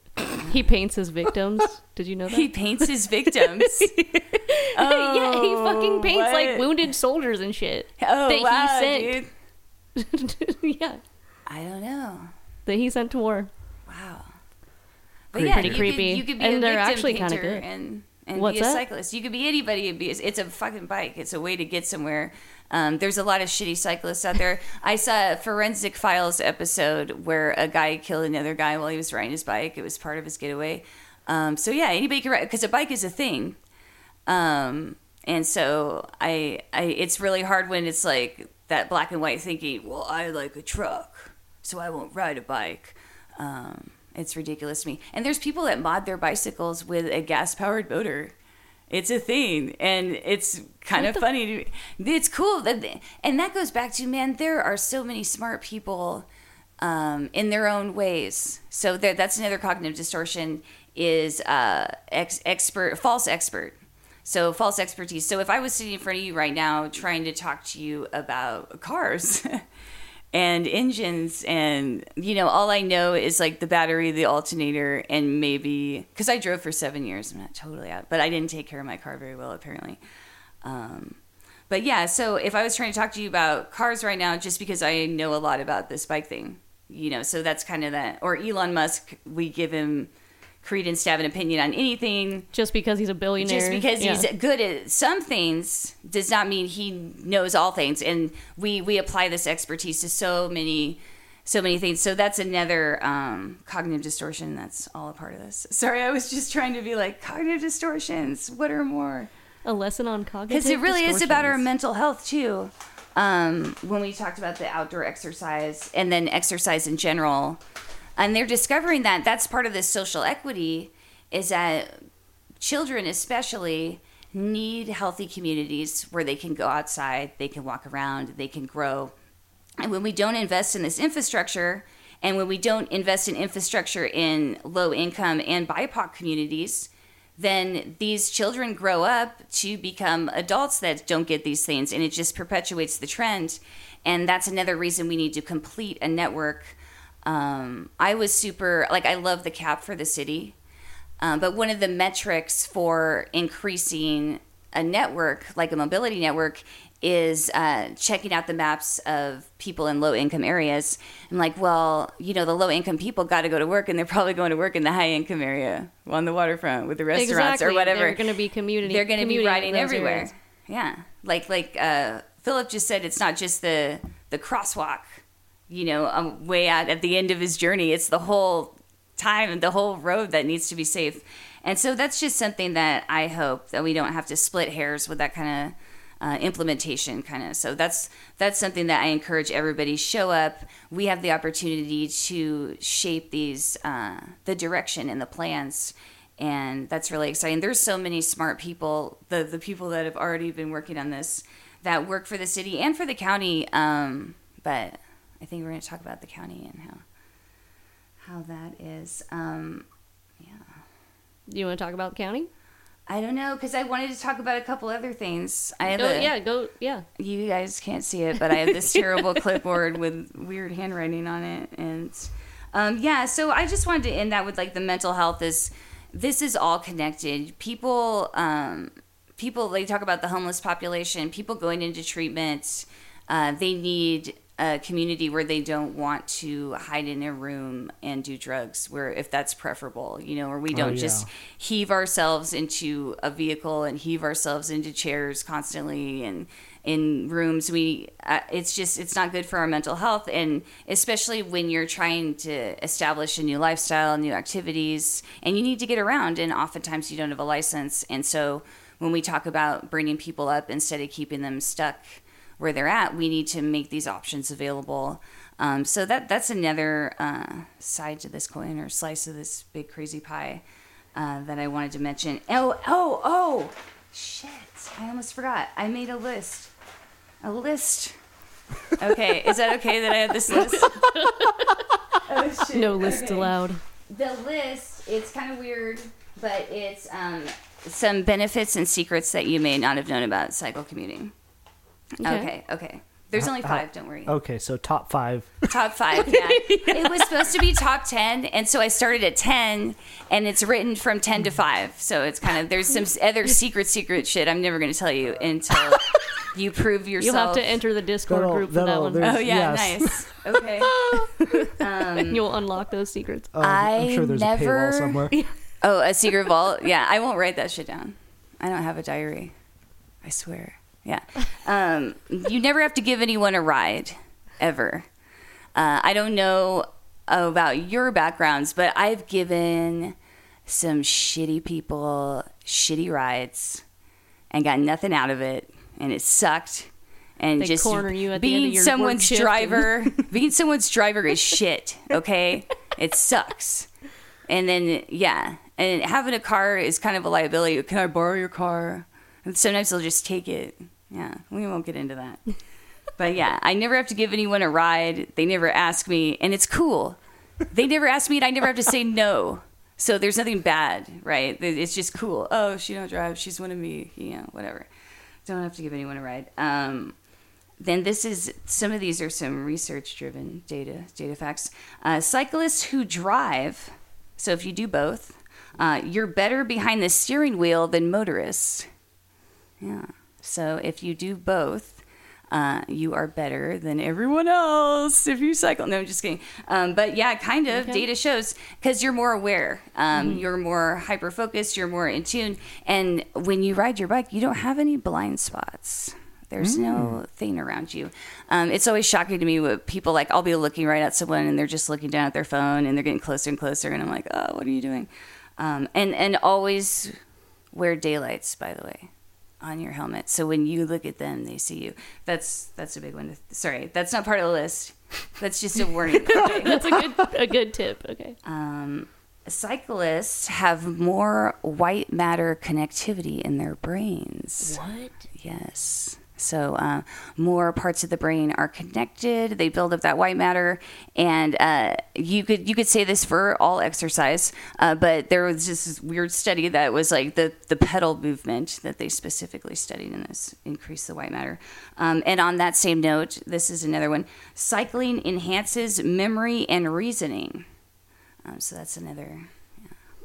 he paints his victims. Did you know that? He paints his victims. yeah, he fucking paints what? like wounded soldiers and shit. oh that wow, he dude! sent. yeah, I don't know. that he sent to war. Wow. But Creepy. yeah, Pretty you creepy. Could, you could be And a they're actually kinda painter good. and and What's be a that? cyclist. You could be anybody. It'd be- It's a fucking bike. It's a way to get somewhere. Um, there's a lot of shitty cyclists out there. I saw a Forensic Files episode where a guy killed another guy while he was riding his bike. It was part of his getaway. Um, so yeah, anybody can ride because a bike is a thing. Um, and so I, I, it's really hard when it's like that black and white thinking. Well, I like a truck, so I won't ride a bike. Um, it's ridiculous to me. And there's people that mod their bicycles with a gas powered motor. It's a thing, and it's kind of funny. To, it's cool, that, and that goes back to man. There are so many smart people um, in their own ways. So there, that's another cognitive distortion is uh, ex- expert, false expert. So false expertise. So if I was sitting in front of you right now trying to talk to you about cars, and engines and you know all i know is like the battery the alternator and maybe because i drove for seven years i'm not totally out but i didn't take care of my car very well apparently. Um, but yeah so if i was trying to talk to you about cars right now just because i know a lot about this bike thing you know so that's kind of that or elon musk we give him credence to have an opinion on anything. Just because he's a billionaire. just because Yeah. he's good at some things does not mean he knows all things. And we we apply this expertise to so many so many things. So that's another um, cognitive distortion that's all a part of this. Sorry i was just trying to be like cognitive distortions what are more? A lesson on cognitive because it really is about our mental health too. Um, when we talked about the outdoor exercise and then exercise in general and they're discovering that that's part of this social equity is that children especially need healthy communities where they can go outside they can walk around they can grow. And when we don't invest in this infrastructure and when we don't invest in infrastructure in low income and bipoc communities then these children grow up to become adults that don't get these things. And it just perpetuates the trend. And that's another reason we need to complete a network um, i was super like i love the cap for the city um, but one of the metrics for increasing a network, like a mobility network, is uh, checking out the maps of people in low income areas. I'm like, well, you know, the low income people got to go to work, and they're probably going to work in the high income area on the waterfront with the restaurants exactly. or whatever. They're going to be community. They're going to be riding everywhere. areas. Yeah, like like uh, Philip just said, it's not just the the crosswalk. You know, um, way out at the end of his journey, it's the whole time the whole road that needs to be safe. And so that's just something that I hope that we don't have to split hairs with that kind of uh, implementation kind of so that's that's something that i encourage everybody show up. We have the opportunity to shape these uh, the direction and the plans and that's really exciting. There's so many smart people the the people that have already been working on this that work for the city and for the county um, but i think we're going to talk about the county and how how that is um, Do you want to talk about the county? i don't know because i wanted to talk about a couple other things i have Go, a, yeah, go. Yeah. you guys can't see it, but I have this terrible clipboard with weird handwriting on it, and um, yeah. So I just wanted to end that with like the mental health is this is all connected. People, um, people they talk about the homeless population. People going into treatment, uh, they need a community where they don't want to hide in a room and do drugs. Where if that's preferable, you know, or we don't yeah. just heave ourselves into a vehicle and heave ourselves into chairs constantly and in rooms we uh, it's just it's not good for our mental health and especially when you're trying to establish a new lifestyle new activities and you need to get around and oftentimes you don't have a license and so when we talk about bringing people up instead of keeping them stuck where they're at we need to make these options available um, so that that's another uh, side to this coin or slice of this big crazy pie uh, that I wanted to mention. Oh, oh, oh, shit! I almost forgot. I made a list. A list. Okay, is that okay that I have this list? oh, shit. No list Okay. allowed. The list. It's kind of weird, but it's um, some benefits and secrets that you may not have known about cycle commuting. Okay. Okay, okay. There's only How- five. Don't worry. Okay, so top five. Top five, yeah. It was supposed to be top 10, and so I started at 10, and it's written from 10 to 5. So it's kind of, there's some other secret, secret shit I'm never going to tell you until you prove yourself. You'll have to enter the Discord That'll- group for that that'll- one. there's- Oh, yeah, Yes. nice. Okay. Um, You'll unlock those secrets. Um, I'm sure there's a never- paywall somewhere. oh, a secret vault? Yeah, I won't write that shit down. I don't have a diary. I swear. Yeah. Um, you never have to give anyone a ride, ever. Uh, I don't know about your backgrounds, but I've given some shitty people shitty rides and got nothing out of it, and it sucked. And They just corner you at the end being of your someone's shift and- driver, being someone's driver is shit. Okay, it sucks. And then yeah, and having a car is kind of a liability. Can I borrow your car? And sometimes they'll just take it. Yeah, we won't get into that. But yeah, I never have to give anyone a ride. They never ask me, and it's cool. They never ask me, and I never have to say no. So there's nothing bad, right? It's just cool. Oh, she don't drive. She's one of me. You know, whatever. Don't have to give anyone a ride. Um, then this is some of these are some research driven data data facts. Uh, cyclists who drive, so if you do both, uh, you're better behind the steering wheel than motorists. Yeah. So if you do both, uh, you are better than everyone else if you cycle. No, I'm just kidding. Um, but yeah, kind of. Okay. Data shows because you're more aware, um, you're more hyper focused, you're more in tune, and when you ride your bike, you don't have any blind spots. There's no thing around you. Um, it's always shocking to me what people like. I'll be looking right at someone and they're just looking down at their phone and they're getting closer and closer, and I'm like, oh, what are you doing? Um, and and always wear daylights, by the way on your helmet. So when you look at them, they see you. That's that's a big one. To, sorry, that's not part of the list. That's just a warning. Okay. That's a good a good tip. Okay. Um, cyclists have more white matter connectivity in their brains. What? Yes. So uh, more parts of the brain are connected. They build up that white matter, and uh, you could you could say this for all exercise, uh, but there was just this weird study that was like the the pedal movement that they specifically studied in this increased the white matter. Um, and on that same note, this is another one: cycling enhances memory and reasoning. Um, so that's another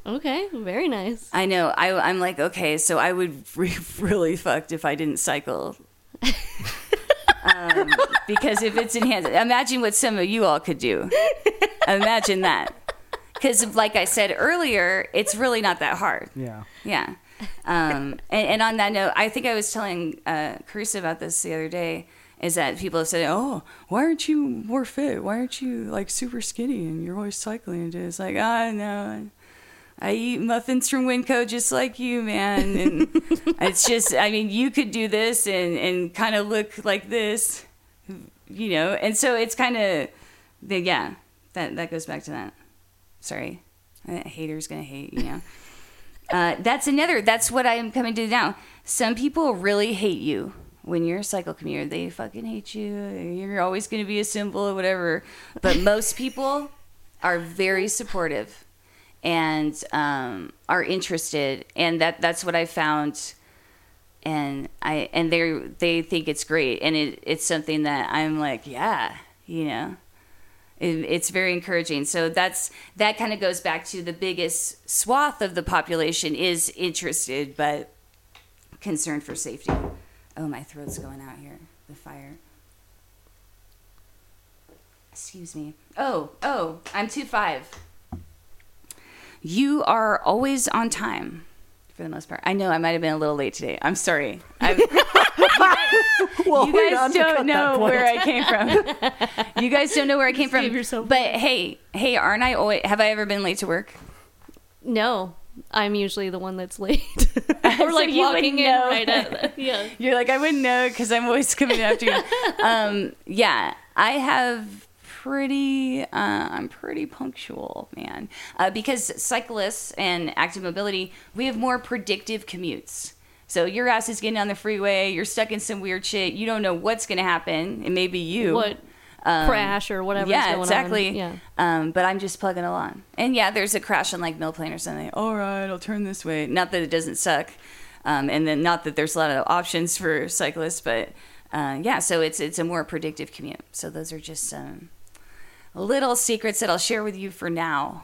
Okay. Very nice. I know. I, I'm like, okay, so I would be really fucked if I didn't cycle. Um, because if it's enhanced, imagine what some of you all could do. Imagine that. Because, like I said earlier, it's really not that hard. Yeah. Yeah. Um, and, and on that note, I think I was telling uh, Carissa about this the other day. Is that people have said, "Oh, why aren't you more fit? Why aren't you like super skinny and you're always cycling?" And it's like, ah, no, I eat muffins from WinCo just like you, man. And it's just, I mean, you could do this and, and kind of look like this, you know? And so it's kind of, yeah, that, that goes back to that. Sorry. A hater's going to hate, you know? Uh, that's another, that's what I'm coming to now. Some people really hate you when you're a cycle commuter. They fucking hate you. You're always going to be a symbol or whatever. But most people are very supportive and um, are interested, and that that's what I found. And I and they they think it's great, and it, it's something that I'm like, yeah, you know, it, it's very encouraging. So that's that kind of goes back to the biggest swath of the population is interested, but concerned for safety. Oh, my throat's going out here. The fire. Excuse me. Oh, oh, I'm two five. You are always on time for the most part. I know I might have been a little late today. I'm sorry. I've, Well, you guys don't know where I came from. you guys don't know where I came from. gave yourself- But hey, hey, aren't I always, have I ever been late to work? No, I'm usually the one that's late, or like you walking wouldn't in know. right at. Yeah. You're like, I wouldn't know because I'm always coming after you. um, yeah, I have pretty, uh, I'm pretty punctual, man. Uh, because cyclists and active mobility, we have more predictive commutes. So your ass is getting on the freeway, you're stuck in some weird shit, you don't know what's going to happen. It may be you. What Um, crash or whatever. yeah, going exactly. on. Yeah. Um, but I'm just plugging along. And yeah, there's a crash on like Mill Plain or something. All right, I'll turn this way. Not that it doesn't suck. Um, and then not that there's a lot of options for cyclists, but uh, yeah, so it's it's a more predictive commute. So those are just some little secrets that I'll share with you for now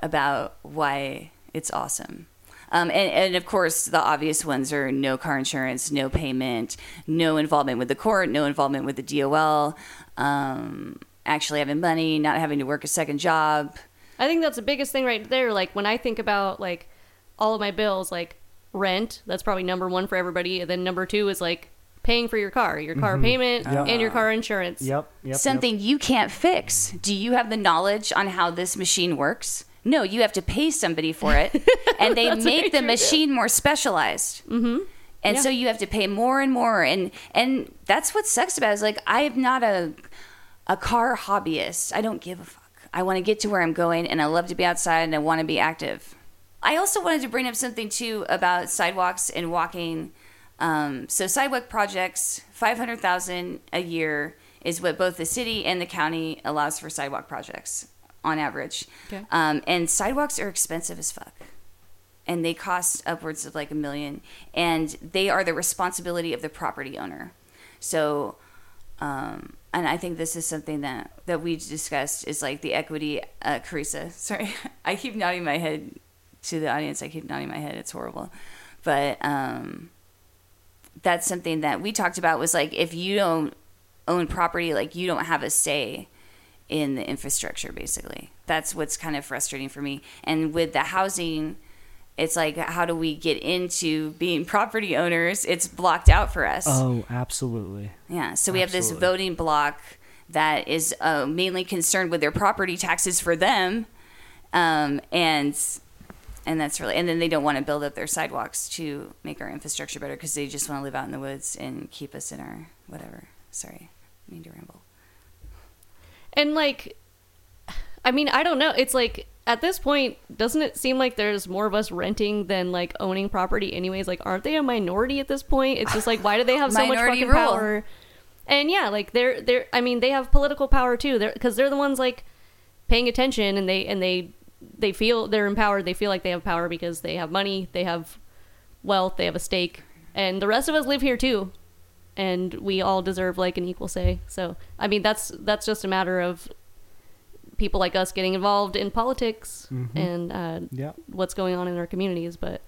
about why it's awesome. Um, and, and of course, the obvious ones are no car insurance, no payment, no involvement with the court, no involvement with the DOL, um, actually having money, not having to work a second job. I think that's the biggest thing right there. Like when I think about like all of my bills, like rent, that's probably number one for everybody. And then number two is like paying for your car, your car payment, Yep. and your car insurance. Yep. Yep. Something you can't fix. Do you have the knowledge on how this machine works? No, you have to pay somebody for it, and they make the true, too. machine more specialized. Mm-hmm. And Yeah. so you have to pay more and more, and and that's what sucks about it. Is like I'm not a a car hobbyist. I don't give a fuck. I want to get to where I'm going, and I love to be outside, and I want to be active. I also wanted to bring up something too about sidewalks and walking. Um, so sidewalk projects, five hundred thousand a year is what both the city and the county allows for sidewalk projects on average. Okay. Um, and sidewalks are expensive as fuck and they cost upwards of like a million and they are the responsibility of the property owner so um, and I think this is something that that we discussed is like the equity. Uh, Carissa, sorry, I keep nodding my head to the audience. I keep nodding my head. It's horrible, but um, that's something that we talked about. Was like if you don't own property, like you don't have a say in the infrastructure. Basically, that's what's kind of frustrating for me. And with the housing it's like how do we get into being property owners it's blocked out for us Oh, absolutely. yeah so we have this voting block that is uh, mainly concerned with their property taxes for them um, and and that's really and then they don't want to build up their sidewalks to make our infrastructure better because they just want to live out in the woods and keep us in our whatever sorry I mean to ramble And like, I mean, I don't know. It's like at this point, doesn't it seem like there's more of us renting than like owning property, anyways? Like, aren't they a minority at this point? It's just like, why do they have so much fucking rule. power? And yeah, like they're they're. I mean, they have political power too. They're because they're the ones like paying attention, and they and they they feel they're empowered. They feel like they have power because they have money, they have wealth, they have a stake, and the rest of us live here too and we all deserve like an equal say. So, I mean, that's that's just a matter of people like us getting involved in politics and uh, Yeah. what's going on in our communities. But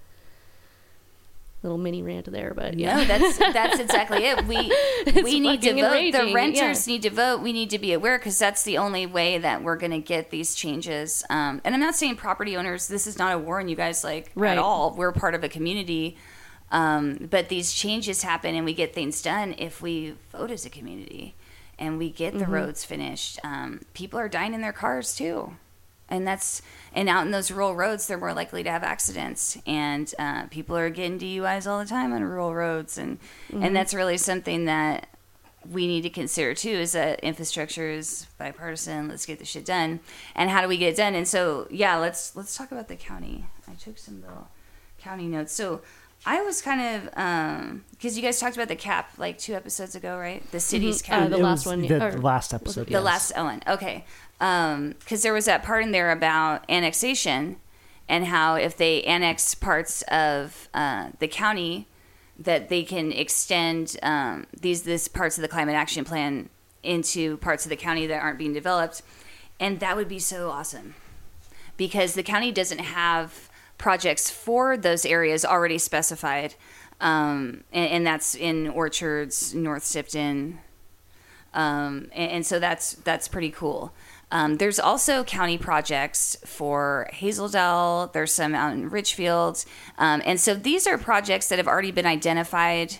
little mini rant there, but yeah, No, that's that's exactly it. We we need to vote. enraging, The renters yeah. need to vote. We need to be aware because that's the only way that we're going to get these changes. Um, and I'm not saying property owners. This is not a war on you guys like Right. at all. We're part of a community. Um, but these changes happen and we get things done if we vote as a community and we get the roads finished. Um, people are dying in their cars too. And that's and out in those rural roads, they're more likely to have accidents, and uh, people are getting DUIs all the time on rural roads, and and that's really something that we need to consider too. Is that infrastructure is bipartisan? Let's get this shit done, and how do we get it done? And so, yeah, let's let's talk about the county. I took some little county notes. So I was kind of because you guys talked about the cap like two episodes ago, right? The city's Mhm. cap. Uh, the It last one, The or- last episode. The yes. last Ellen. Okay. Because there was that part in there about annexation and how if they annex parts of uh, the county, that they can extend um, these this parts of the climate action plan into parts of the county that aren't being developed, and that would be so awesome because the county doesn't have projects for those areas already specified, um, and, and that's in Orchards, North Sifton, um, and, and so that's that's pretty cool. Um, there's also county projects for Hazel Dell. There's some out in Ridgefield, um, and so these are projects that have already been identified.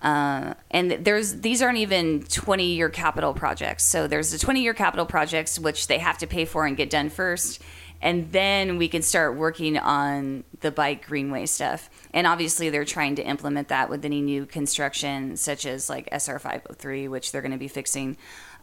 Uh, and there's these aren't even 20 year capital projects. So there's the 20 year capital projects which they have to pay for and get done first, and then we can start working on the bike greenway stuff. And obviously they're trying to implement that with any new construction, such as like SR 503, which they're going to be fixing.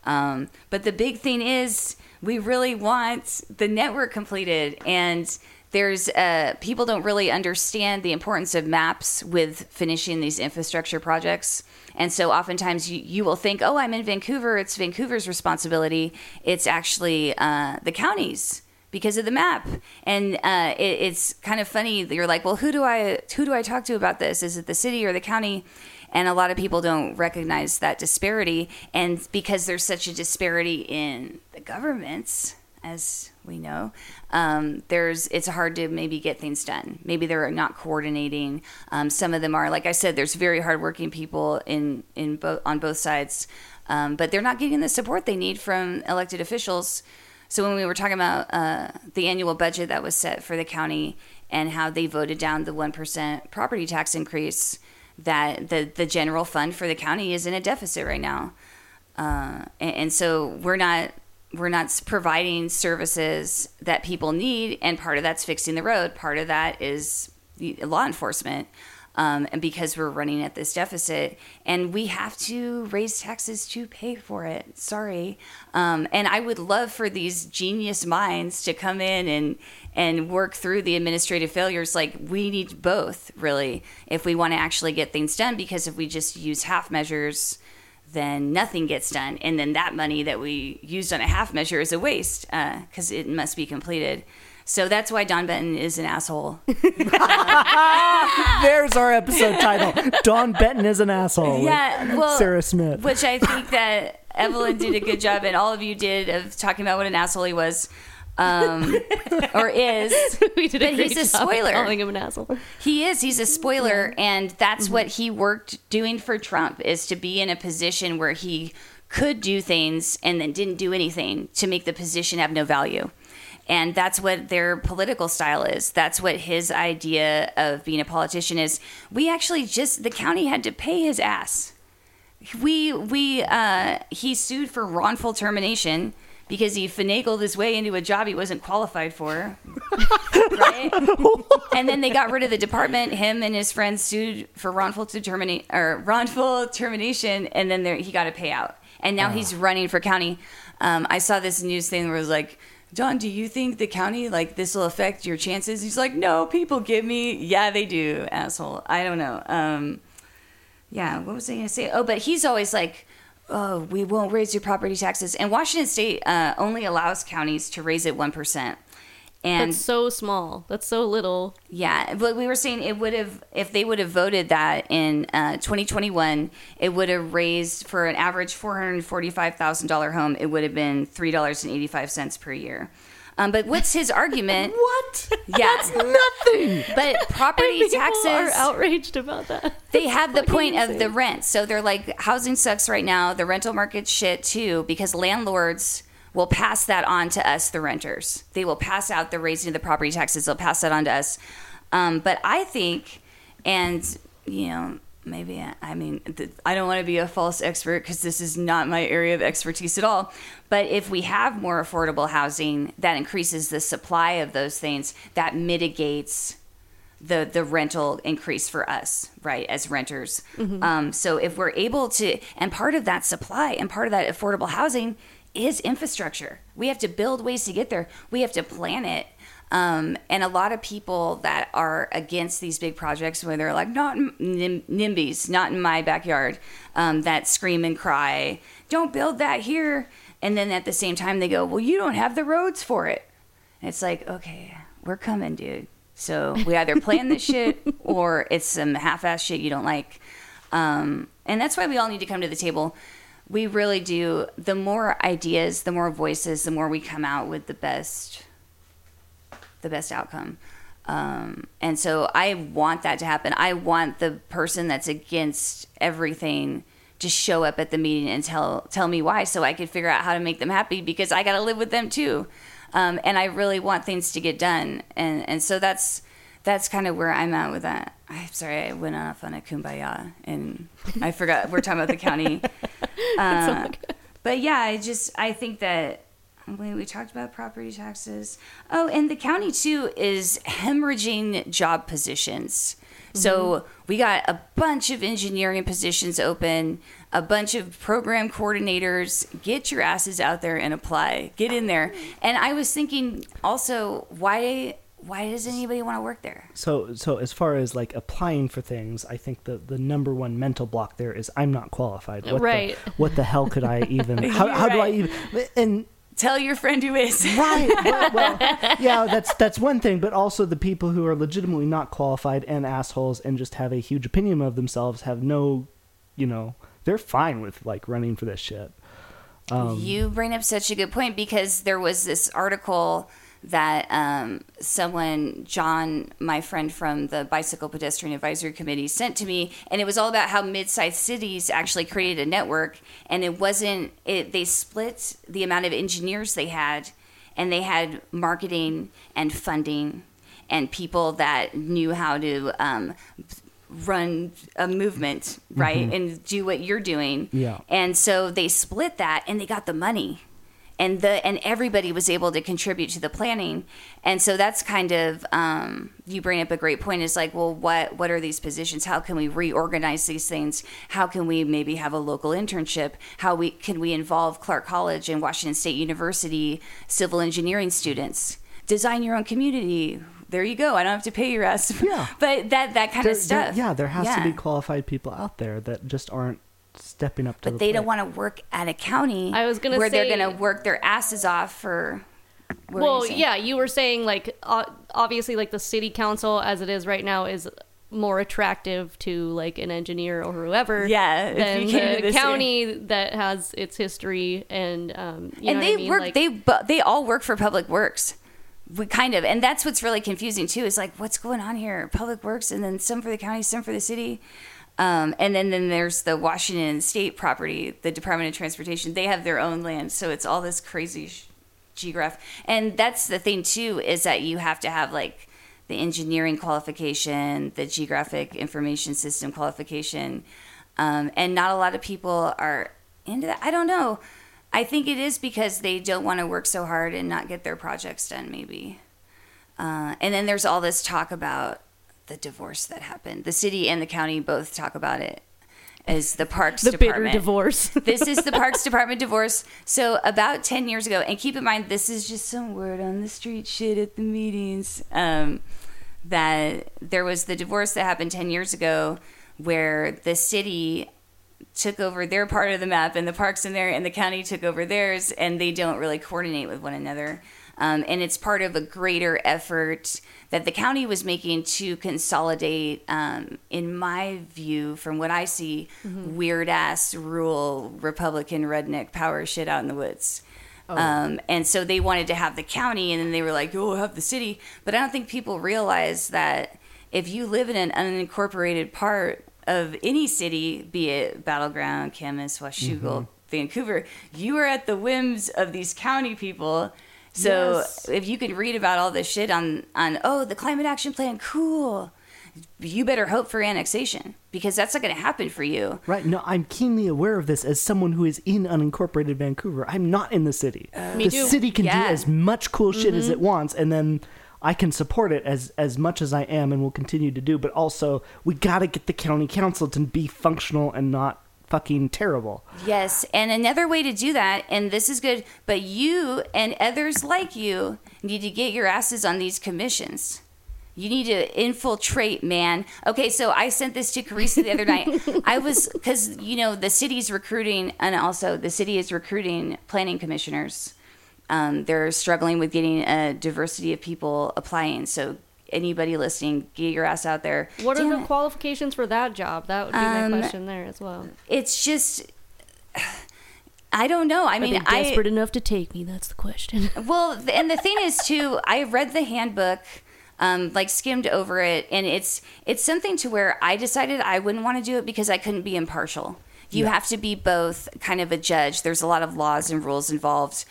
Um, but the big thing is we really want the network completed and there's uh, people don't really understand the importance of maps with finishing these infrastructure projects. And so oftentimes you, you will think oh i'm in vancouver it's vancouver's responsibility. It's actually uh, the county's because of the map. And uh, it, it's kind of funny that you're like well who do i who do i talk to about this? Is it the city or the county and a lot of people don't recognize that disparity. And because there's such a disparity in the governments as we know um, there's it's hard to maybe get things done. Maybe they're not coordinating. Um, some of them are. Like i said there's very hardworking people in in both on both sides. Um, but they're not getting the support they need from elected officials. So when we were talking about uh, the annual budget that was set for the county and how they voted down the 1% property tax increase that the, the general fund for the county is in a deficit right now. Uh, and, and so we're not we're not providing services that people need and part of that's fixing the road. Part of that is law enforcement um, and because we're running at this deficit and we have to raise taxes to pay for it sorry um, and i would love for these genius minds to come in and and work through the administrative failures like we need both really if we want to actually get things done because if we just use half measures then nothing gets done. And then that money that we used on a half measure is a waste because it must be completed. So that's why Don Benton is an asshole. There's our episode title. Don Benton is an asshole. Yeah, well, Sara Schmit. which I think that Evelyn did a good job, and all of you did of talking about what an asshole he was, um, or is. we did But a great he's a spoiler. calling him an asshole. He is. He's a spoiler, and that's Mm-hmm. what he worked doing for Trump is to be in a position where he could do things and then didn't do anything to make the position have no value. And that's what their political style is. That's what his idea of being a politician is. We actually just the county had to pay his ass. We we uh, he sued for wrongful termination because he finagled his way into a job he wasn't qualified for. right? and then they got rid of the department. Him and his friends sued for wrongful to terminate or wrongful termination, and then there, he got a payout. And now he's running for county. Um, I saw this news thing where it was like, John, do you think the county like this will affect your chances? He's like, No, people give me. Yeah, they do, asshole. I don't know. Um, yeah, what was I gonna say? Oh, but he's always like, oh, we won't raise your property taxes. And Washington State uh, only allows counties to raise it one percent. And That's so small. That's so little. yeah, but we were saying it would have if they would have voted that in uh, 2021, it would have raised for an average four hundred forty-five thousand dollar home. It would have been three dollars and eighty-five cents per year. Um, but what's his argument? what? Yeah, that's Nothing. but property taxes are outraged about that. they have the point of the rent. So they're like, housing sucks right now. The rental market shit too, because landlords will pass that on to us, the renters. They will pass out the raising of the property taxes. They'll pass that on to us. Um, but I think, and you know, maybe I mean, th- I don't want to be a false expert because this is not my area of expertise at all. But if we have more affordable housing, that increases the supply of those things. That mitigates the the rental increase for us, right, as renters. Um, so if we're able to, and part of that supply and part of that affordable housing is infrastructure. We have to build ways to get there. We have to plan it. Um, and a lot of people that are against these big projects, where they're like, not in- nim- NIMBYs, not in my backyard, um, that scream and cry, don't build that here. And then at the same time, they go, well, you don't have the roads for it. And it's like, okay, we're coming, dude. So we either plan this shit or it's some half-ass shit you don't like. Um, and that's why we all need to come to the table. We really do. The more ideas, the more voices, the more we come out with the best, the best outcome. Um, and so I want that to happen. I want the person that's against everything to show up at the meeting and tell tell me why, so I could figure out how to make them happy because I got to live with them too. Um, and I really want things to get done, and and so that's that's kind of where I'm at with that. I'm sorry, I went off on a kumbaya, and I forgot we're talking about the county. Uh, but yeah, I just I think that we, we talked about property taxes. Oh, and the county too is hemorrhaging job positions. So we got a bunch of engineering positions open, a bunch of program coordinators. Get your asses out there and apply. Get in there. And I was thinking also, why why does anybody want to work there? So, so as far as like applying for things, I think the the number one mental block there is I'm not qualified. What Right. The, what the hell could I even? How, how do I even? And Tell your friend who is. right, well, well, yeah, that's that's one thing. But also the people who are legitimately not qualified and assholes and just have a huge opinion of themselves have no, you know, they're fine with like running for this shit. Um, you bring up such a good point because there was this article that um, someone, John, my friend from the Bicycle Pedestrian Advisory Committee, sent to me, and it was all about how mid-sized cities actually created a network, and it wasn't. It they split the amount of engineers they had, and they had marketing and funding, and people that knew how to. Um, run a movement right and do what you're doing Yeah. and so they split that and they got the money. And the and everybody was able to contribute to the planning. And so that's kind of um, you bring up a great point. Is like, well, what what are these positions? How can we reorganize these things? How can we maybe have a local internship? How we can we involve Clark College and Washington State University civil engineering students? Design your own community. There you go. I don't have to pay your ass. Yeah. but that that kind there- of stuff. there- yeah, there has to be qualified people out there that just aren't stepping up to but the they don't want to work at a county I was gonna where they're going to work their asses off for What were you well, saying? yeah, you were saying like uh, obviously like the city council as it is right now is more attractive to like an engineer or whoever Yeah, if than you came to the the city. county that has its history and um you know and what they I mean? work like, they bu- they all work for public works we kind of and that's what's really confusing too is like what's going on here public works and then some for the county some for the city um, and then, then there's the washington state property the department of transportation. They have their own land so it's all this crazy sh- geograph and that's the thing too is that you have to have like the engineering qualification the geographic information system qualification um, and not a lot of people are into that. I don't know. I think it is because they don't want to work so hard and not get their projects done, maybe. Uh, and then there's all this talk about the divorce that happened. The city and the county both talk about it as the Parks the bitter divorce. this is the Parks Department divorce. So about ten years ago, and keep in mind this is just some word on the street shit at the meetings. Um, that there was the divorce that happened ten years ago, where the city took over their part of the map and the parks in there and the county took over theirs and they don't really coordinate with one another um, and it's part of a greater effort that the county was making to consolidate um, in my view from what i see weird ass rural republican redneck power shit out in the woods. Um, and so they wanted to have the county and then they were like oh have the city. But i don't think people realize that if you live in an unincorporated part of any city, be it Battle Ground, Camas, Washougal, Vancouver, you are at the whims of these county people. So Yes. if you could read about all this shit on on oh the climate action plan, cool. You better hope for annexation because that's not going to happen for you. Right. No, I'm keenly aware of this as someone who is in unincorporated Vancouver. I'm not in the city. Uh, Me the too. city can Yeah. do as much cool shit as mm-hmm. it wants, and then I can support it as as much as I am and will continue to do. But also, we got to get the county council to be functional and not fucking terrible. Yes, and another way to do that, and this is good, but you and others like you need to get your asses on these commissions. You need to infiltrate, man. Okay, so I sent this to Carissa the other night. I was because you know the city's recruiting, and also the city is recruiting planning commissioners. Um, they're struggling with getting a diversity of people applying. So anybody listening, get your ass out there. what Damn are the it. qualifications for that job? That would be Um, my question there as well. It's just. I don't know. I mean, I desperate enough to take me? That's the question. Well, and the thing is too, I read the handbook, um, like skimmed over it, and it's it's something to where I decided I wouldn't want to do it because I couldn't be impartial. You have to be both kind of a judge. There's a lot of laws and rules involved.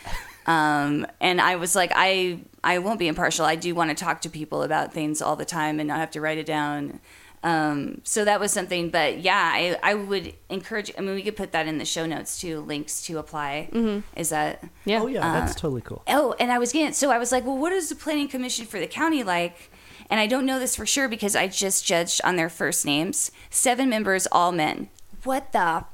Um, and I was like, I I won't be impartial. I do want to talk to people about things all the time and not have to write it down. Um, so that was something, but yeah, I, I would encourage. I mean, we could put that in the show notes too. Links to apply. Is that Yeah. Oh yeah, that's totally cool. Oh, and I was getting so I was like, well, what is the planning commission for the county like? And I don't know this for sure because I just judged on their first names. Seven members, all men. What the?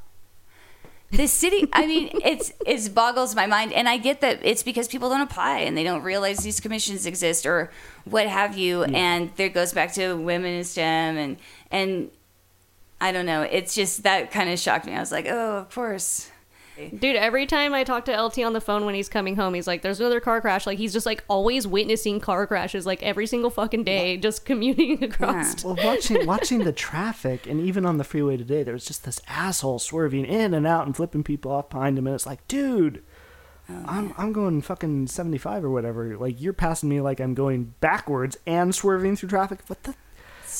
The city. I mean, it's it boggles my mind, and I get that it's because people don't apply and they don't realize these commissions exist or what have you. And there goes back to women in STEM and and I don't know. It's just that kind of shocked me. I was like, oh, of course. Dude, every time I talk to LT on the phone when he's coming home, he's like, "There's another car crash." Like he's just like always witnessing car crashes, like every single fucking day, just commuting across. Well, watching watching the traffic, and even on the freeway today, there was just this asshole swerving in and out and flipping people off behind him, and it's like, dude, oh, I'm I'm going fucking seventy five or whatever. Like you're passing me like I'm going backwards and swerving through traffic. What the?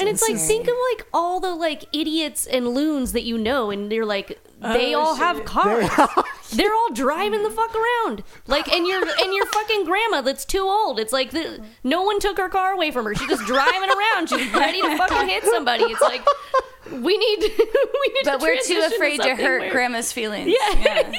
And it's like think of like all the like idiots and loons that you know, and you're like oh, they all have cars. they're all driving the fuck around. Like and your and your fucking grandma that's too old. It's like the, no one took her car away from her. She's just driving around. She's ready to fucking hit somebody. It's like we need we need But to we're too transition afraid to something hurt where- grandma's feelings. Yeah, yeah,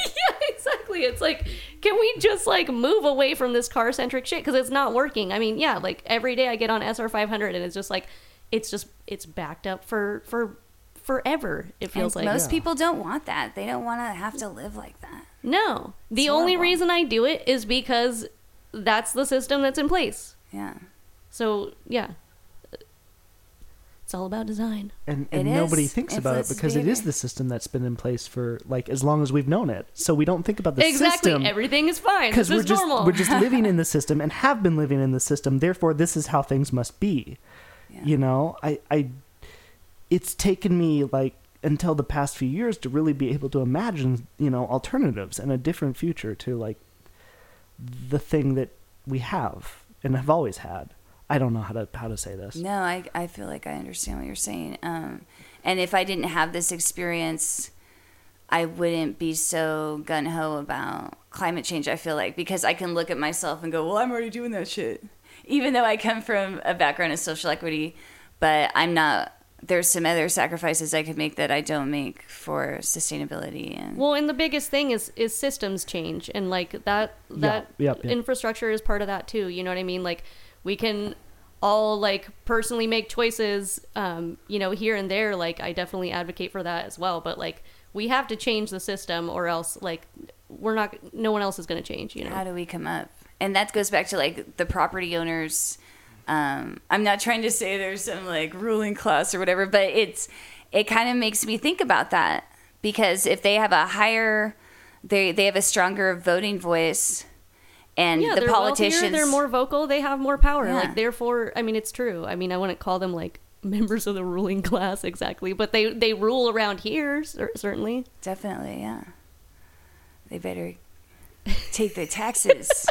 exactly. It's like, can we just like move away from this car centric shit because it's not working? I mean, yeah, like every day I get on SR 500 and it's just like, it's just it's backed up for for forever. It feels And like most people don't want that. They don't want to have to live like that. no. The It's only horrible. reason I do it is because that's the system that's in place. Yeah. So yeah, It's all about design. and, and nobody is. thinks about it Influences because it is the system that's been in place for like as long as we've known it. So we don't think about the exactly. system Everything is fine. Because we're just normal. we're just living in the system and have been living in the system. Therefore, this is how things must be. Yeah. You know, I I it's taken me like until the past few years to really be able to imagine you know alternatives and a different future to like the thing that we have and have always had. I don't know how to how to say this. No, I, I feel like I understand what you're saying. Um, and if I didn't have this experience, I wouldn't be so gun ho about climate change. I feel like because I can look at myself and go, well, I'm already doing that shit. Even though I come from a background of social equity, but I'm not. There's some other sacrifices I could make that I don't make for sustainability and Well, and the biggest thing is is systems change, and like that that yep, yep. infrastructure is part of that too. You know what I mean? Like we can all like personally make choices, um, you know, here and there. Like I definitely advocate for that as well. But like we have to change the system, or else like we're not. No one else is going to change. You know. how do we come up and that goes back to like the property owners um i'm not trying to say there's some like ruling class or whatever but it's it kind of makes me think about that because if they have a higher they they have a stronger voting voice and yeah, the politicians wealthier, they're more vocal, they have more power. Yeah. Like therefore, I mean, it's true. I mean, I wouldn't call them like members of the ruling class exactly, but they they rule around here certainly. definitely yeah they better take their taxes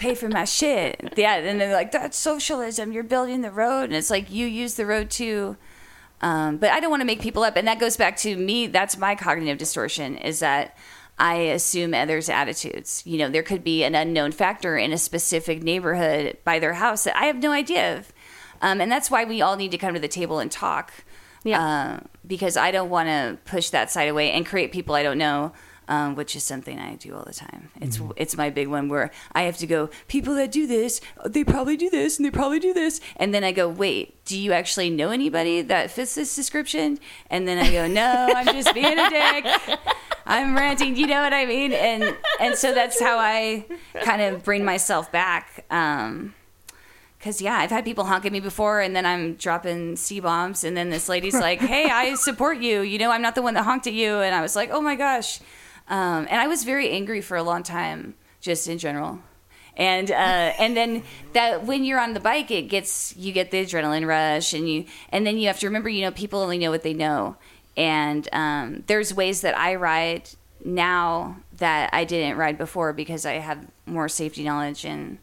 pay for my shit. Yeah and they're like that's socialism. You're building the road. And it's like you use the road too um, but i don't want to make people up. And that goes back to me that's my cognitive distortion is that i assume others attitudes. You know there could be an unknown factor in a specific neighborhood by their house that i have no idea of. Um, and that's why we all need to come to the table and talk Yeah. uh, because I don't want to push that side away and create people I don't know, um, which is something I do all the time. It's it's my big one where I have to go. People that do this, they probably do this, and they probably do this, and then I go, wait, do you actually know anybody that fits this description? And then I go, no, I'm just being a dick. I'm ranting. You know what I mean? And and so that's how I kind of bring myself back. Um, Cause yeah, I've had people honk at me before, and then I'm dropping c bombs, and then this lady's like, "Hey, I support you. You know, I'm not the one that honked at you." And I was like, "Oh my gosh," um, and I was very angry for a long time, just in general. And uh, and then that when you're on the bike, it gets you get the adrenaline rush, and you and then you have to remember, you know, people only know what they know, and um, there's ways that I ride now that I didn't ride before because I have more safety knowledge and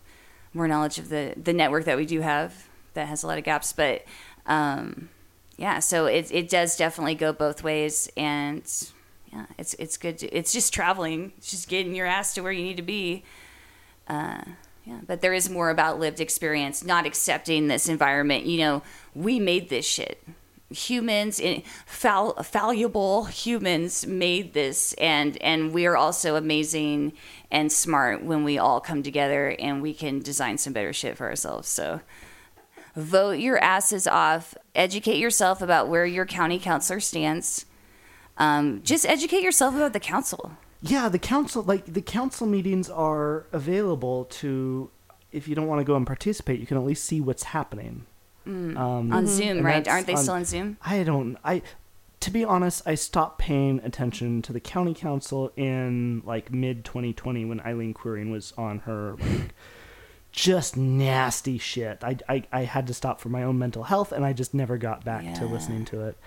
more knowledge of the the network that we do have that has a lot of gaps. But um yeah so it it does definitely go both ways. And yeah it's it's good to, it's just traveling it's just getting your ass to where you need to be. Uh yeah but there is more about lived experience not accepting this environment. You know we made this shit. Humans fall, fallible humans made this and and we are also amazing and smart when we all come together and we can design some better shit for ourselves. So vote your asses off. Educate yourself about where your county councilor stands um, just educate yourself about the council Yeah, the council like the council meetings are available to if you don't want to go and participate, you can at least see what's happening. Um, on zoom right aren't they on- still on zoom I don't. I, to be honest, I stopped paying attention to the county council in like mid 2020 when Eileen Quiring was on her like just nasty shit. I, I I had to stop for my own mental health, and I just never got back to listening to it.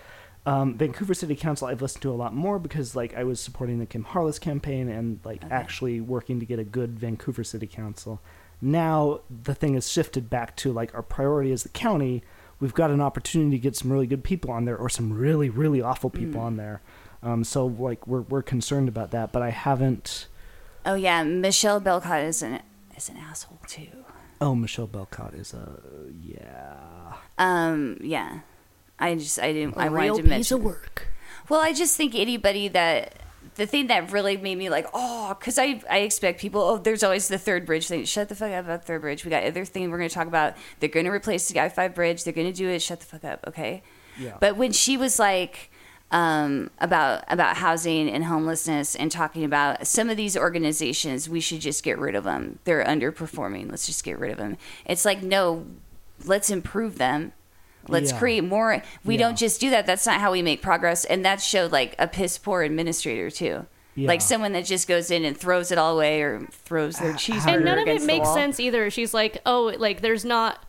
Um, Vancouver City Council, I've listened to a lot more because like I was supporting the Kim Harless campaign and like Okay. actually working to get a good Vancouver City Council. Now the thing has shifted back to like our priority as the county. We've got an opportunity to get some really good people on there, or some really really awful people on there. Um, so like we're we're concerned about that, but I haven't. oh yeah michelle belkot is an is an asshole too Oh, Michelle Belkot is a yeah. um yeah i just i didn't A i wanted to piece mention of work. Well, I just think anybody that the thing that really made me like, oh, because I I expect people. Oh, there's always the third bridge thing. Shut the fuck up about third bridge. We got other thing we're going to talk about. They're going to replace the I five bridge. They're going to do it. Shut the fuck up, okay? Yeah. But when she was like um, about about housing and homelessness and talking about some of these organizations, we should just get rid of them. They're underperforming. Let's just get rid of them. It's like no, let's improve them Let's Yeah. create more. We Yeah. don't just do that. That's not how we make progress. And that showed like a piss poor administrator too. Yeah. Like someone that just goes in and throws it all away or throws their cheese. and none of it makes wall. sense either. She's like, oh, like there's not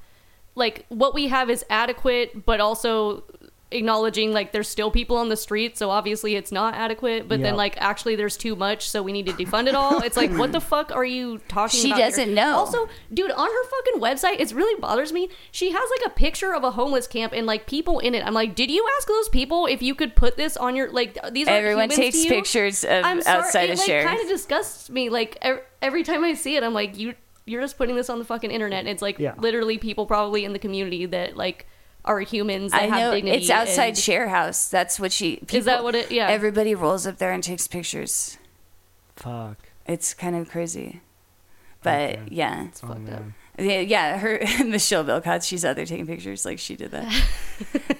like what we have is adequate, but also acknowledging like there's still people on the street, so obviously it's not adequate. But then like actually there's too much, so we need to defund it all. It's like what the fuck are you talking She about? here? doesn't know. Also, dude, on her fucking website, it really bothers me. She has like a picture of a homeless camp and like people in it. I'm like, did you ask those people if you could put this on your like these? aren't Everyone humans takes to you? pictures of I'm sorry, outside it, of like, share. kind of disgusts me. Like ev- every time I see it, I'm like, you you're just putting this on the fucking internet. And it's like Yeah. literally people probably in the community that like are humans that I have know dignity. it's outside and- share house. That's what she. People, Is that what it- yeah. Everybody rolls up there and takes pictures. Fuck. It's kind of crazy, but Okay. yeah, Oh, fucked up. man. yeah, yeah. Her Michelle Belkot, she's out there taking pictures like she did that.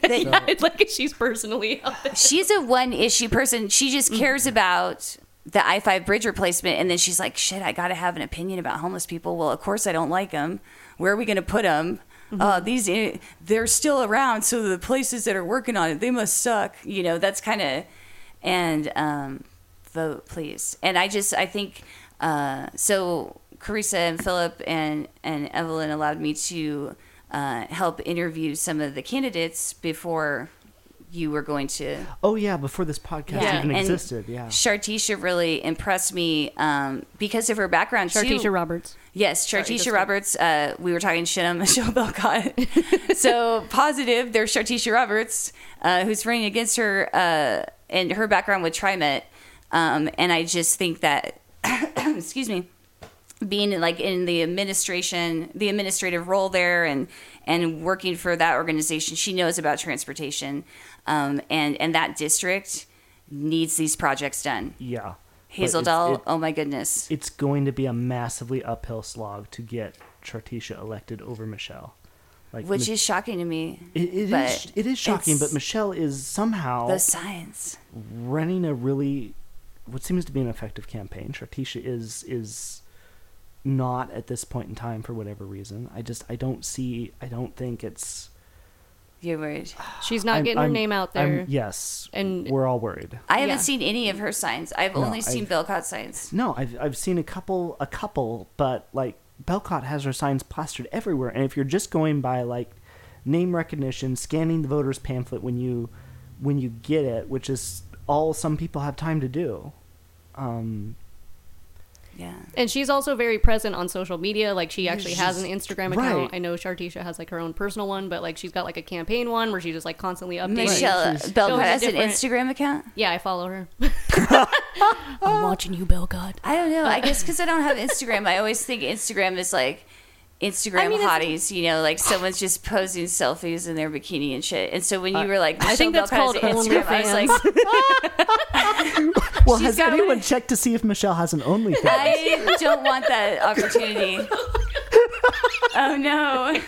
They- it's like she's personally out there. she's a one issue person. She just mm. cares about the I five bridge replacement, and then she's like, "Shit, I got to have an opinion about homeless people." Well, of course I don't like them. Where are we going to put them? Uh, these they're still around, so the places that are working on it, they must suck. You know, that's kind of and um, vote please. And I just I think uh, so. Carissa and Philip and and Evelyn allowed me to uh, help interview some of the candidates before you were going to Oh yeah, before this podcast Yeah, even and existed. Yeah. Chartisha really impressed me um, because of her background Chartisha too. Roberts. Yes, Sorry, Chartisha Roberts. Uh, we were talking shit on Michelle Belkot. so positive. There's Chartisha Roberts, uh, who's running against her, uh, and her background with TriMet. Um, and I just think that, excuse me, being like in the administration, the administrative role there, and and working for that organization, she knows about transportation, um, and and that district needs these projects done. Yeah. But Hazel it's- it- oh my goodness. it's going to be a massively uphill slog to get Chartisha elected over Michelle. Like which Mi- is shocking to me. it, it is it is shocking, but Michelle is somehow the science. running a really what seems to be an effective campaign. Chartisha is is not at this point in time for whatever reason. I just I don't see I don't think it's You're worried. She's not I'm- getting her I'm- name out I'm- there. yes, And- we're all worried. I haven't Yeah. seen any of her signs. I've No, only seen I've- Belkot signs. No, I've I've seen a couple a couple, but like Belkot has her signs plastered everywhere, and if you're just going by like name recognition, scanning the voter's pamphlet when you when you get it, which is all some people have time to do. Um, Yeah. And she's also very present on social media. Like she actually has an she's- Instagram right. account. I know Chartisha has like her own personal one, but like she's got like a campaign one where she just like constantly updates. Michelle She's- Belkot Shows has an different- Instagram account. Yeah, I follow her. I'm watching you, Belkot. I don't know. I guess because I don't have Instagram, I always think Instagram is like Instagram I mean, hotties. You know, like someone's just posing selfies in their bikini and shit. And so when you were like, I think that's Belkot called an Instagram, I was like, well, has anyone one- checked to see if Michelle has an OnlyFans? I don't want that opportunity. oh no.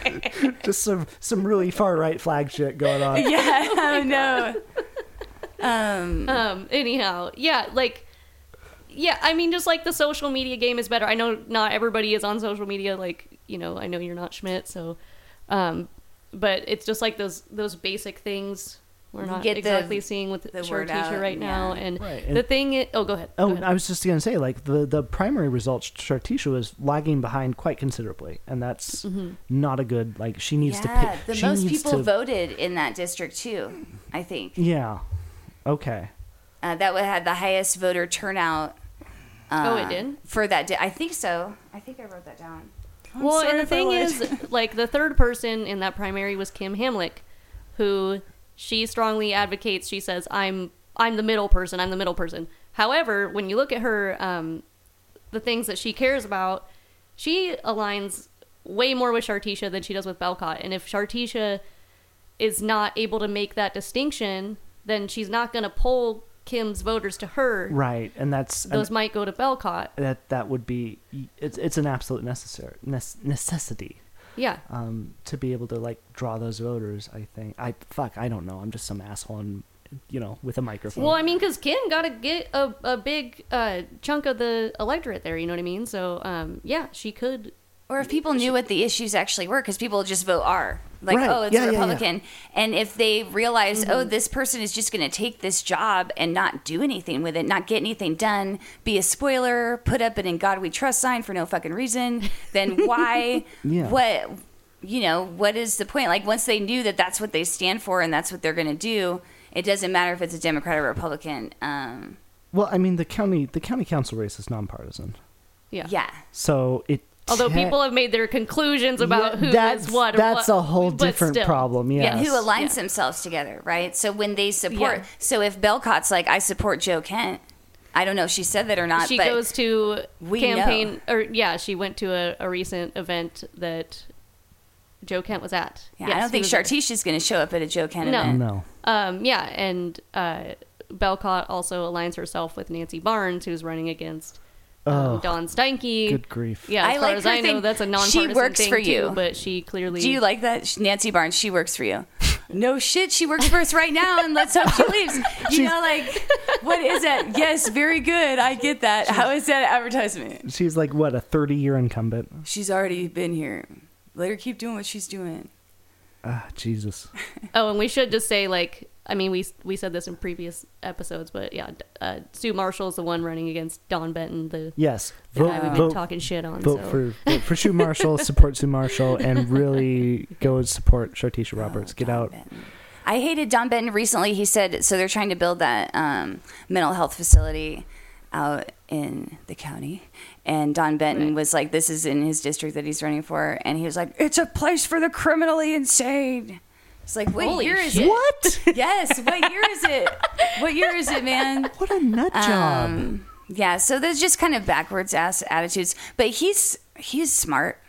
just some some really far right flag shit going on. Yeah. Oh no. Um. Um, anyhow, yeah, like, yeah, I mean, just like the social media game is better. I know not everybody is on social media. Like, you know, I know you're not Schmit, so, um, but it's just like those those basic things we're not Get the- exactly seeing with the the word Chartisha out, right now. And Right, the thing, i oh, go ahead. go Oh, ahead. I was just gonna say, like the the primary results, Chartisha was lagging behind quite considerably, and that's not a good. Like she needs to yeah, pick. the she most needs people to, voted in that district too. I think Yeah. Okay. uh, that would had the highest voter turnout. Uh, Oh, it did? for that. Di- I think so. I think I wrote that down. I'm well, and the thing is, like the third person in that primary was Kim Hamlick, who she strongly advocates. She says, "I'm I'm the middle person. I'm the middle person." However, when you look at her, um, the things that she cares about, she aligns way more with Chartisha than she does with Belkot. And if Chartisha is not able to make that distinction, then she's not going to pull Kim's voters to her. Right, and that's Those and might go to Belkot. that that would be it's it's an absolute necessary nece- necessity Yeah. um to be able to like draw those voters. I think I fuck I don't know. I'm just some asshole and you know with a microphone. Well, I mean, because Kim got to get a, a big uh, chunk of the electorate there. You know what I mean? So, um, yeah, she could. Or if people knew what the issues actually were, because people just vote R. like Right. oh it's Yeah, a yeah, yeah. republican and if they realize Mm-hmm. oh this person is just going to take this job and not do anything with it not get anything done be a spoiler put up an in god we trust sign for no fucking reason then why Yeah. what you know what is the point like once they knew that that's what they stand for and that's what they're going to do it doesn't matter if it's a democrat or republican um Well, I mean, the county the county council race is nonpartisan, Yeah. yeah so it. Although te- people have made their conclusions about Yeah, who is that's, what. That's what, a whole different still. problem. Yeah, who aligns Yeah. themselves together, right? So when they support, Yeah. so if Belkot's like, I support Joe Kent, I don't know if she said that or not, She but goes to we campaign, or yeah, she went to a, a recent event that Joe Kent was at. yeah, Yes, I don't think was there. Chartisha is going to show up at a Joe Kent No. event. No. Um, yeah, and uh, Belkot also aligns herself with Nancy Barnes, who's running against um, Oh, Don Steinke. good grief. Yeah, I as far like as her I know, that's a non. She nonpartisan works thing for too, you. but she clearly. Do you like that? Nancy Barnes, she works for you. No shit, she works for us right now, and let's hope she leaves. You know, like, what is that? Yes, very good. I get that. How is that advertisement? She's like what a thirty year incumbent. She's already been here. Let her keep doing what she's doing. Ah, Jesus. Oh, and we should just say like I mean we we said this in previous episodes, but yeah, uh, Sue Marshall is the one running against Don Benton, the, Yes. the Vote, guy we've been vote, talking shit on. vote so. for vote for Sue Marshall. support Sue Marshall, and really go support Chartisha Roberts. Get Don out. Benton. I hated Don Benton recently. He said so. They're trying to build that um, mental health facility out in the county, and Don Benton Right. was like, "This is in his district that he's running for," and he was like, "It's a place for the criminally insane." It's like, what Holy year is shit. it? What? Yes, what year is it? What year is it, man? What a nut job. Um, yeah, so there's just kind of backwards ass attitudes. But he's he's smart.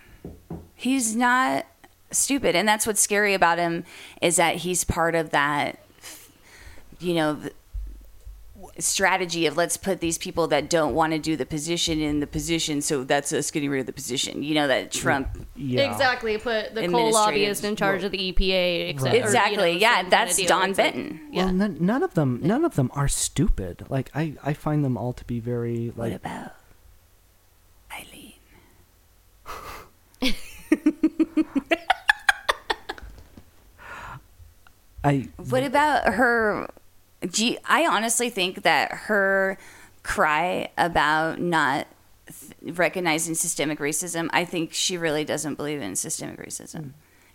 He's not stupid, and that's what's scary about him is that he's part of that. You know. Th- strategy of let's put these people that don't want to do the position in the position so that's us getting rid of the position you know that trump yeah. Exactly, put the coal lobbyist in charge of the EPA. Except, Right. or, you exactly know, yeah that's kinda don It's like- benton yeah. Well, none, none of them, none of them are stupid. Like I, I find them all to be very like. what about eileen I What about her? Do you- I honestly think that her cry about not th- recognizing systemic racism, I think she really doesn't believe in systemic racism. Hmm.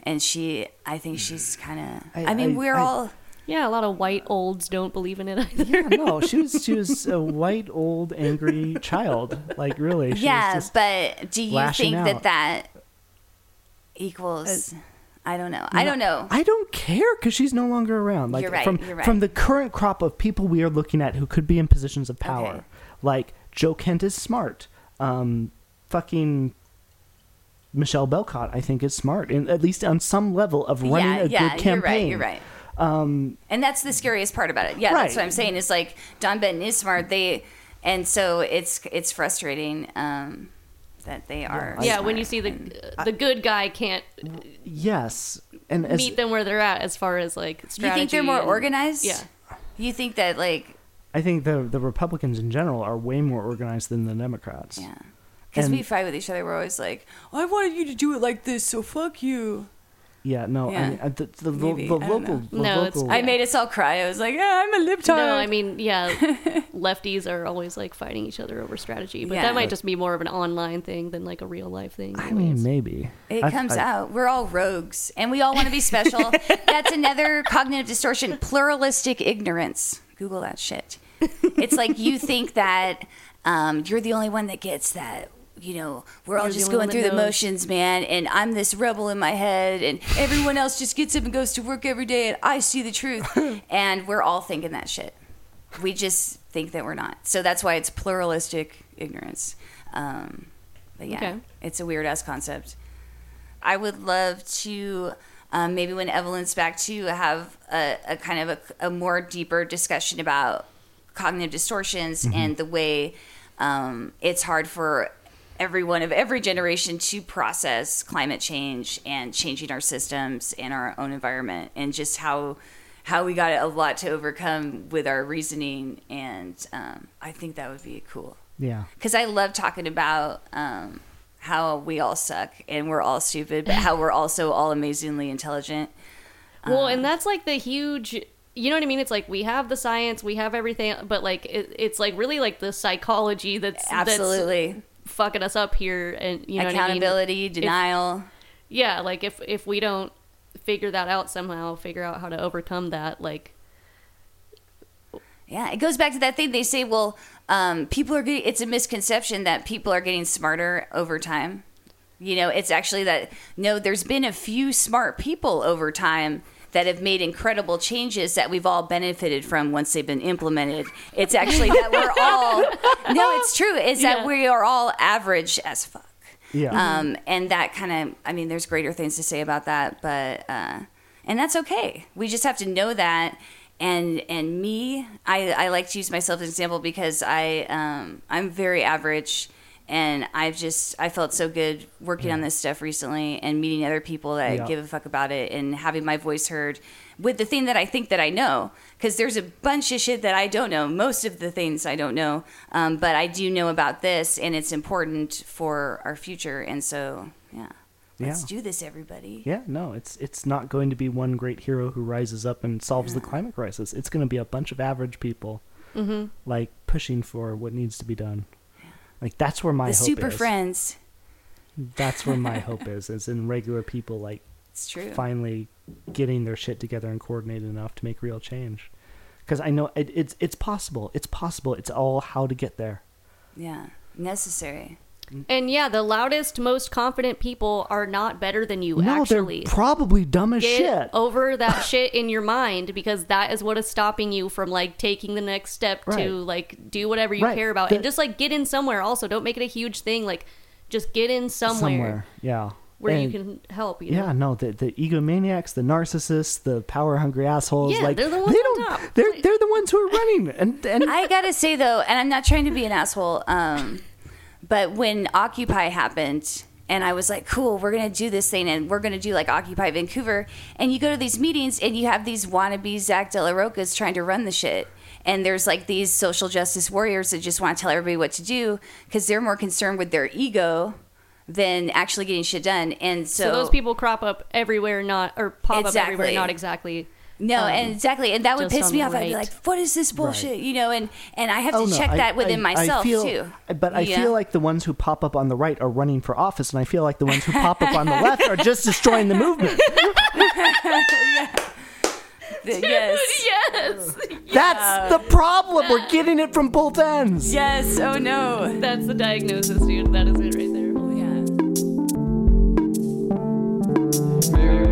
And she, I think she's kind of. I, I- mean, I- we're I- all. Yeah, a lot of white olds don't believe in it either. yeah, no, she was she was a white old angry child. Like really, she yeah, was just, but do you think that out. that equals? Uh, I don't know. I don't know. I don't care because she's no longer around. Like You're right, from you're right. from the current crop of people we are looking at who could be in positions of power. Okay. Like Joe Kent is smart. Um, fucking Michelle Belkot, I think, is smart, and at least on some level of running yeah, a yeah, good campaign. you're right. You're right. Um, and that's the scariest part about it. Yeah, that's Right. what I'm saying. Is like Don Benton is smart. They and so it's it's frustrating um, that they are. yeah, when you see the and- uh, the good guy can't yes, and as, meet them where they're at as far as like you think they're more and- organized? Yeah. You think that like I think the the Republicans in general are way more organized than the Democrats. yeah. Because we fight with each other, we're always like, "I wanted you to do it like this, so fuck you." Yeah, no, Yeah. I mean, uh, the, the, the, Maybe, the I don't local, know. the No, it's- local, I made us all cry. I was like, "Yeah, I'm a libtard." No, I mean, yeah, lefties are always like fighting each other over strategy, but Yeah. that might just be more of an online thing than like a real life thing. I mean, anyways. maybe It I- comes I- out. We're all rogues, and we all want to be special. That's another cognitive distortion. Pluralistic ignorance. Google that shit. It's like you think that um, you're the only one that gets that. You know, we're all You're just going through the knows. motions, man. And I'm this rebel in my head, and everyone else just gets up and goes to work every day, and I see the truth. and we're all thinking that shit. We just think that we're not. So that's why it's pluralistic ignorance. Um, but yeah, Okay. it's a weird ass concept. I would love to um, maybe when Evelyn's back to have a, a kind of a, a more deeper discussion about cognitive distortions and the way um, it's hard for everyone of every generation to process climate change and changing our systems and our own environment and just how how we got a lot to overcome with our reasoning and um, I think that would be cool Yeah, because I love talking about um, how we all suck and we're all stupid, but how we're also all amazingly intelligent. Well, and that's like the huge. You know what I mean? It's like we have the science, we have everything, but like it, it's like really like the psychology that's Absolutely. that's fucking us up here, and you know what I mean? Accountability, denial. yeah like if if we don't figure that out somehow figure out how to overcome that like Yeah, it goes back to that thing they say. Well, um, people are getting. It's a misconception that people are getting smarter over time. You know, it's actually that no. There's been a few smart people over time that have made incredible changes that we've all benefited from once they've been implemented. It's actually that we're all. No, it's true. It's Yeah. that we are all average as fuck. Yeah. Um, and that kind of, I mean, there's greater things to say about that, but, uh, and that's okay. We just have to know that. And, and me, I, I like to use myself as an example because I, um, I'm very average and I've just, I felt so good working on this stuff recently and meeting other people that Yeah. give a fuck about it and having my voice heard with the thing that I think that I know. Because there's a bunch of shit that I don't know. Most of the things I don't know, um, but I do know about this, and it's important for our future. And so, yeah, let's Yeah. do this, everybody. Yeah, no, it's it's not going to be one great hero who rises up and solves the climate crisis. It's going to be a bunch of average people, mm-hmm. like pushing for what needs to be done. Like that's where my hope is. the hope super is. friends. That's where my hope is. Is in regular people like It's true. finally getting their shit together and coordinated enough to make real change. Because I know it, it's it's possible. It's possible. It's all how to get there. Yeah, necessary. And yeah the loudest most confident people are not better than you no, actually they're probably dumb as get shit. over that shit in your mind because that is what is stopping you from like taking the next step Right. to like do whatever you Right. care about The- and just like get in somewhere also don't make it a huge thing like just get in somewhere, Somewhere, yeah. where you can help you Yeah, know? no, the the egomaniacs, the narcissists, the power hungry assholes. Yeah, like they're the ones they on don't. top. They're they're the ones who are running, and and I gotta say though, and I'm not trying to be an asshole, um, but when Occupy happened, and I was like, "Cool, we're gonna do this thing, and we're gonna do like Occupy Vancouver," and you go to these meetings, and you have these wannabe Zack de la Rochas trying to run the shit. And there's like these social justice warriors that just want to tell everybody what to do because they're more concerned with their ego than actually getting shit done. And so, so, those people crop up everywhere not or pop up everywhere not exactly No, um, and exactly, and that would piss me the off. I'd be like, "What is this bullshit?" You know, and and I have Oh, to no, check I- that within I- I myself feel- too. But I You feel like the ones who pop up on the right are running for office, and I feel like the ones who pop up on the left are just destroying the movement. The- yes, yes That's the problem. We're getting it from both ends. yes. Oh no. that's the diagnosis dude that is it right there Oh yeah. Very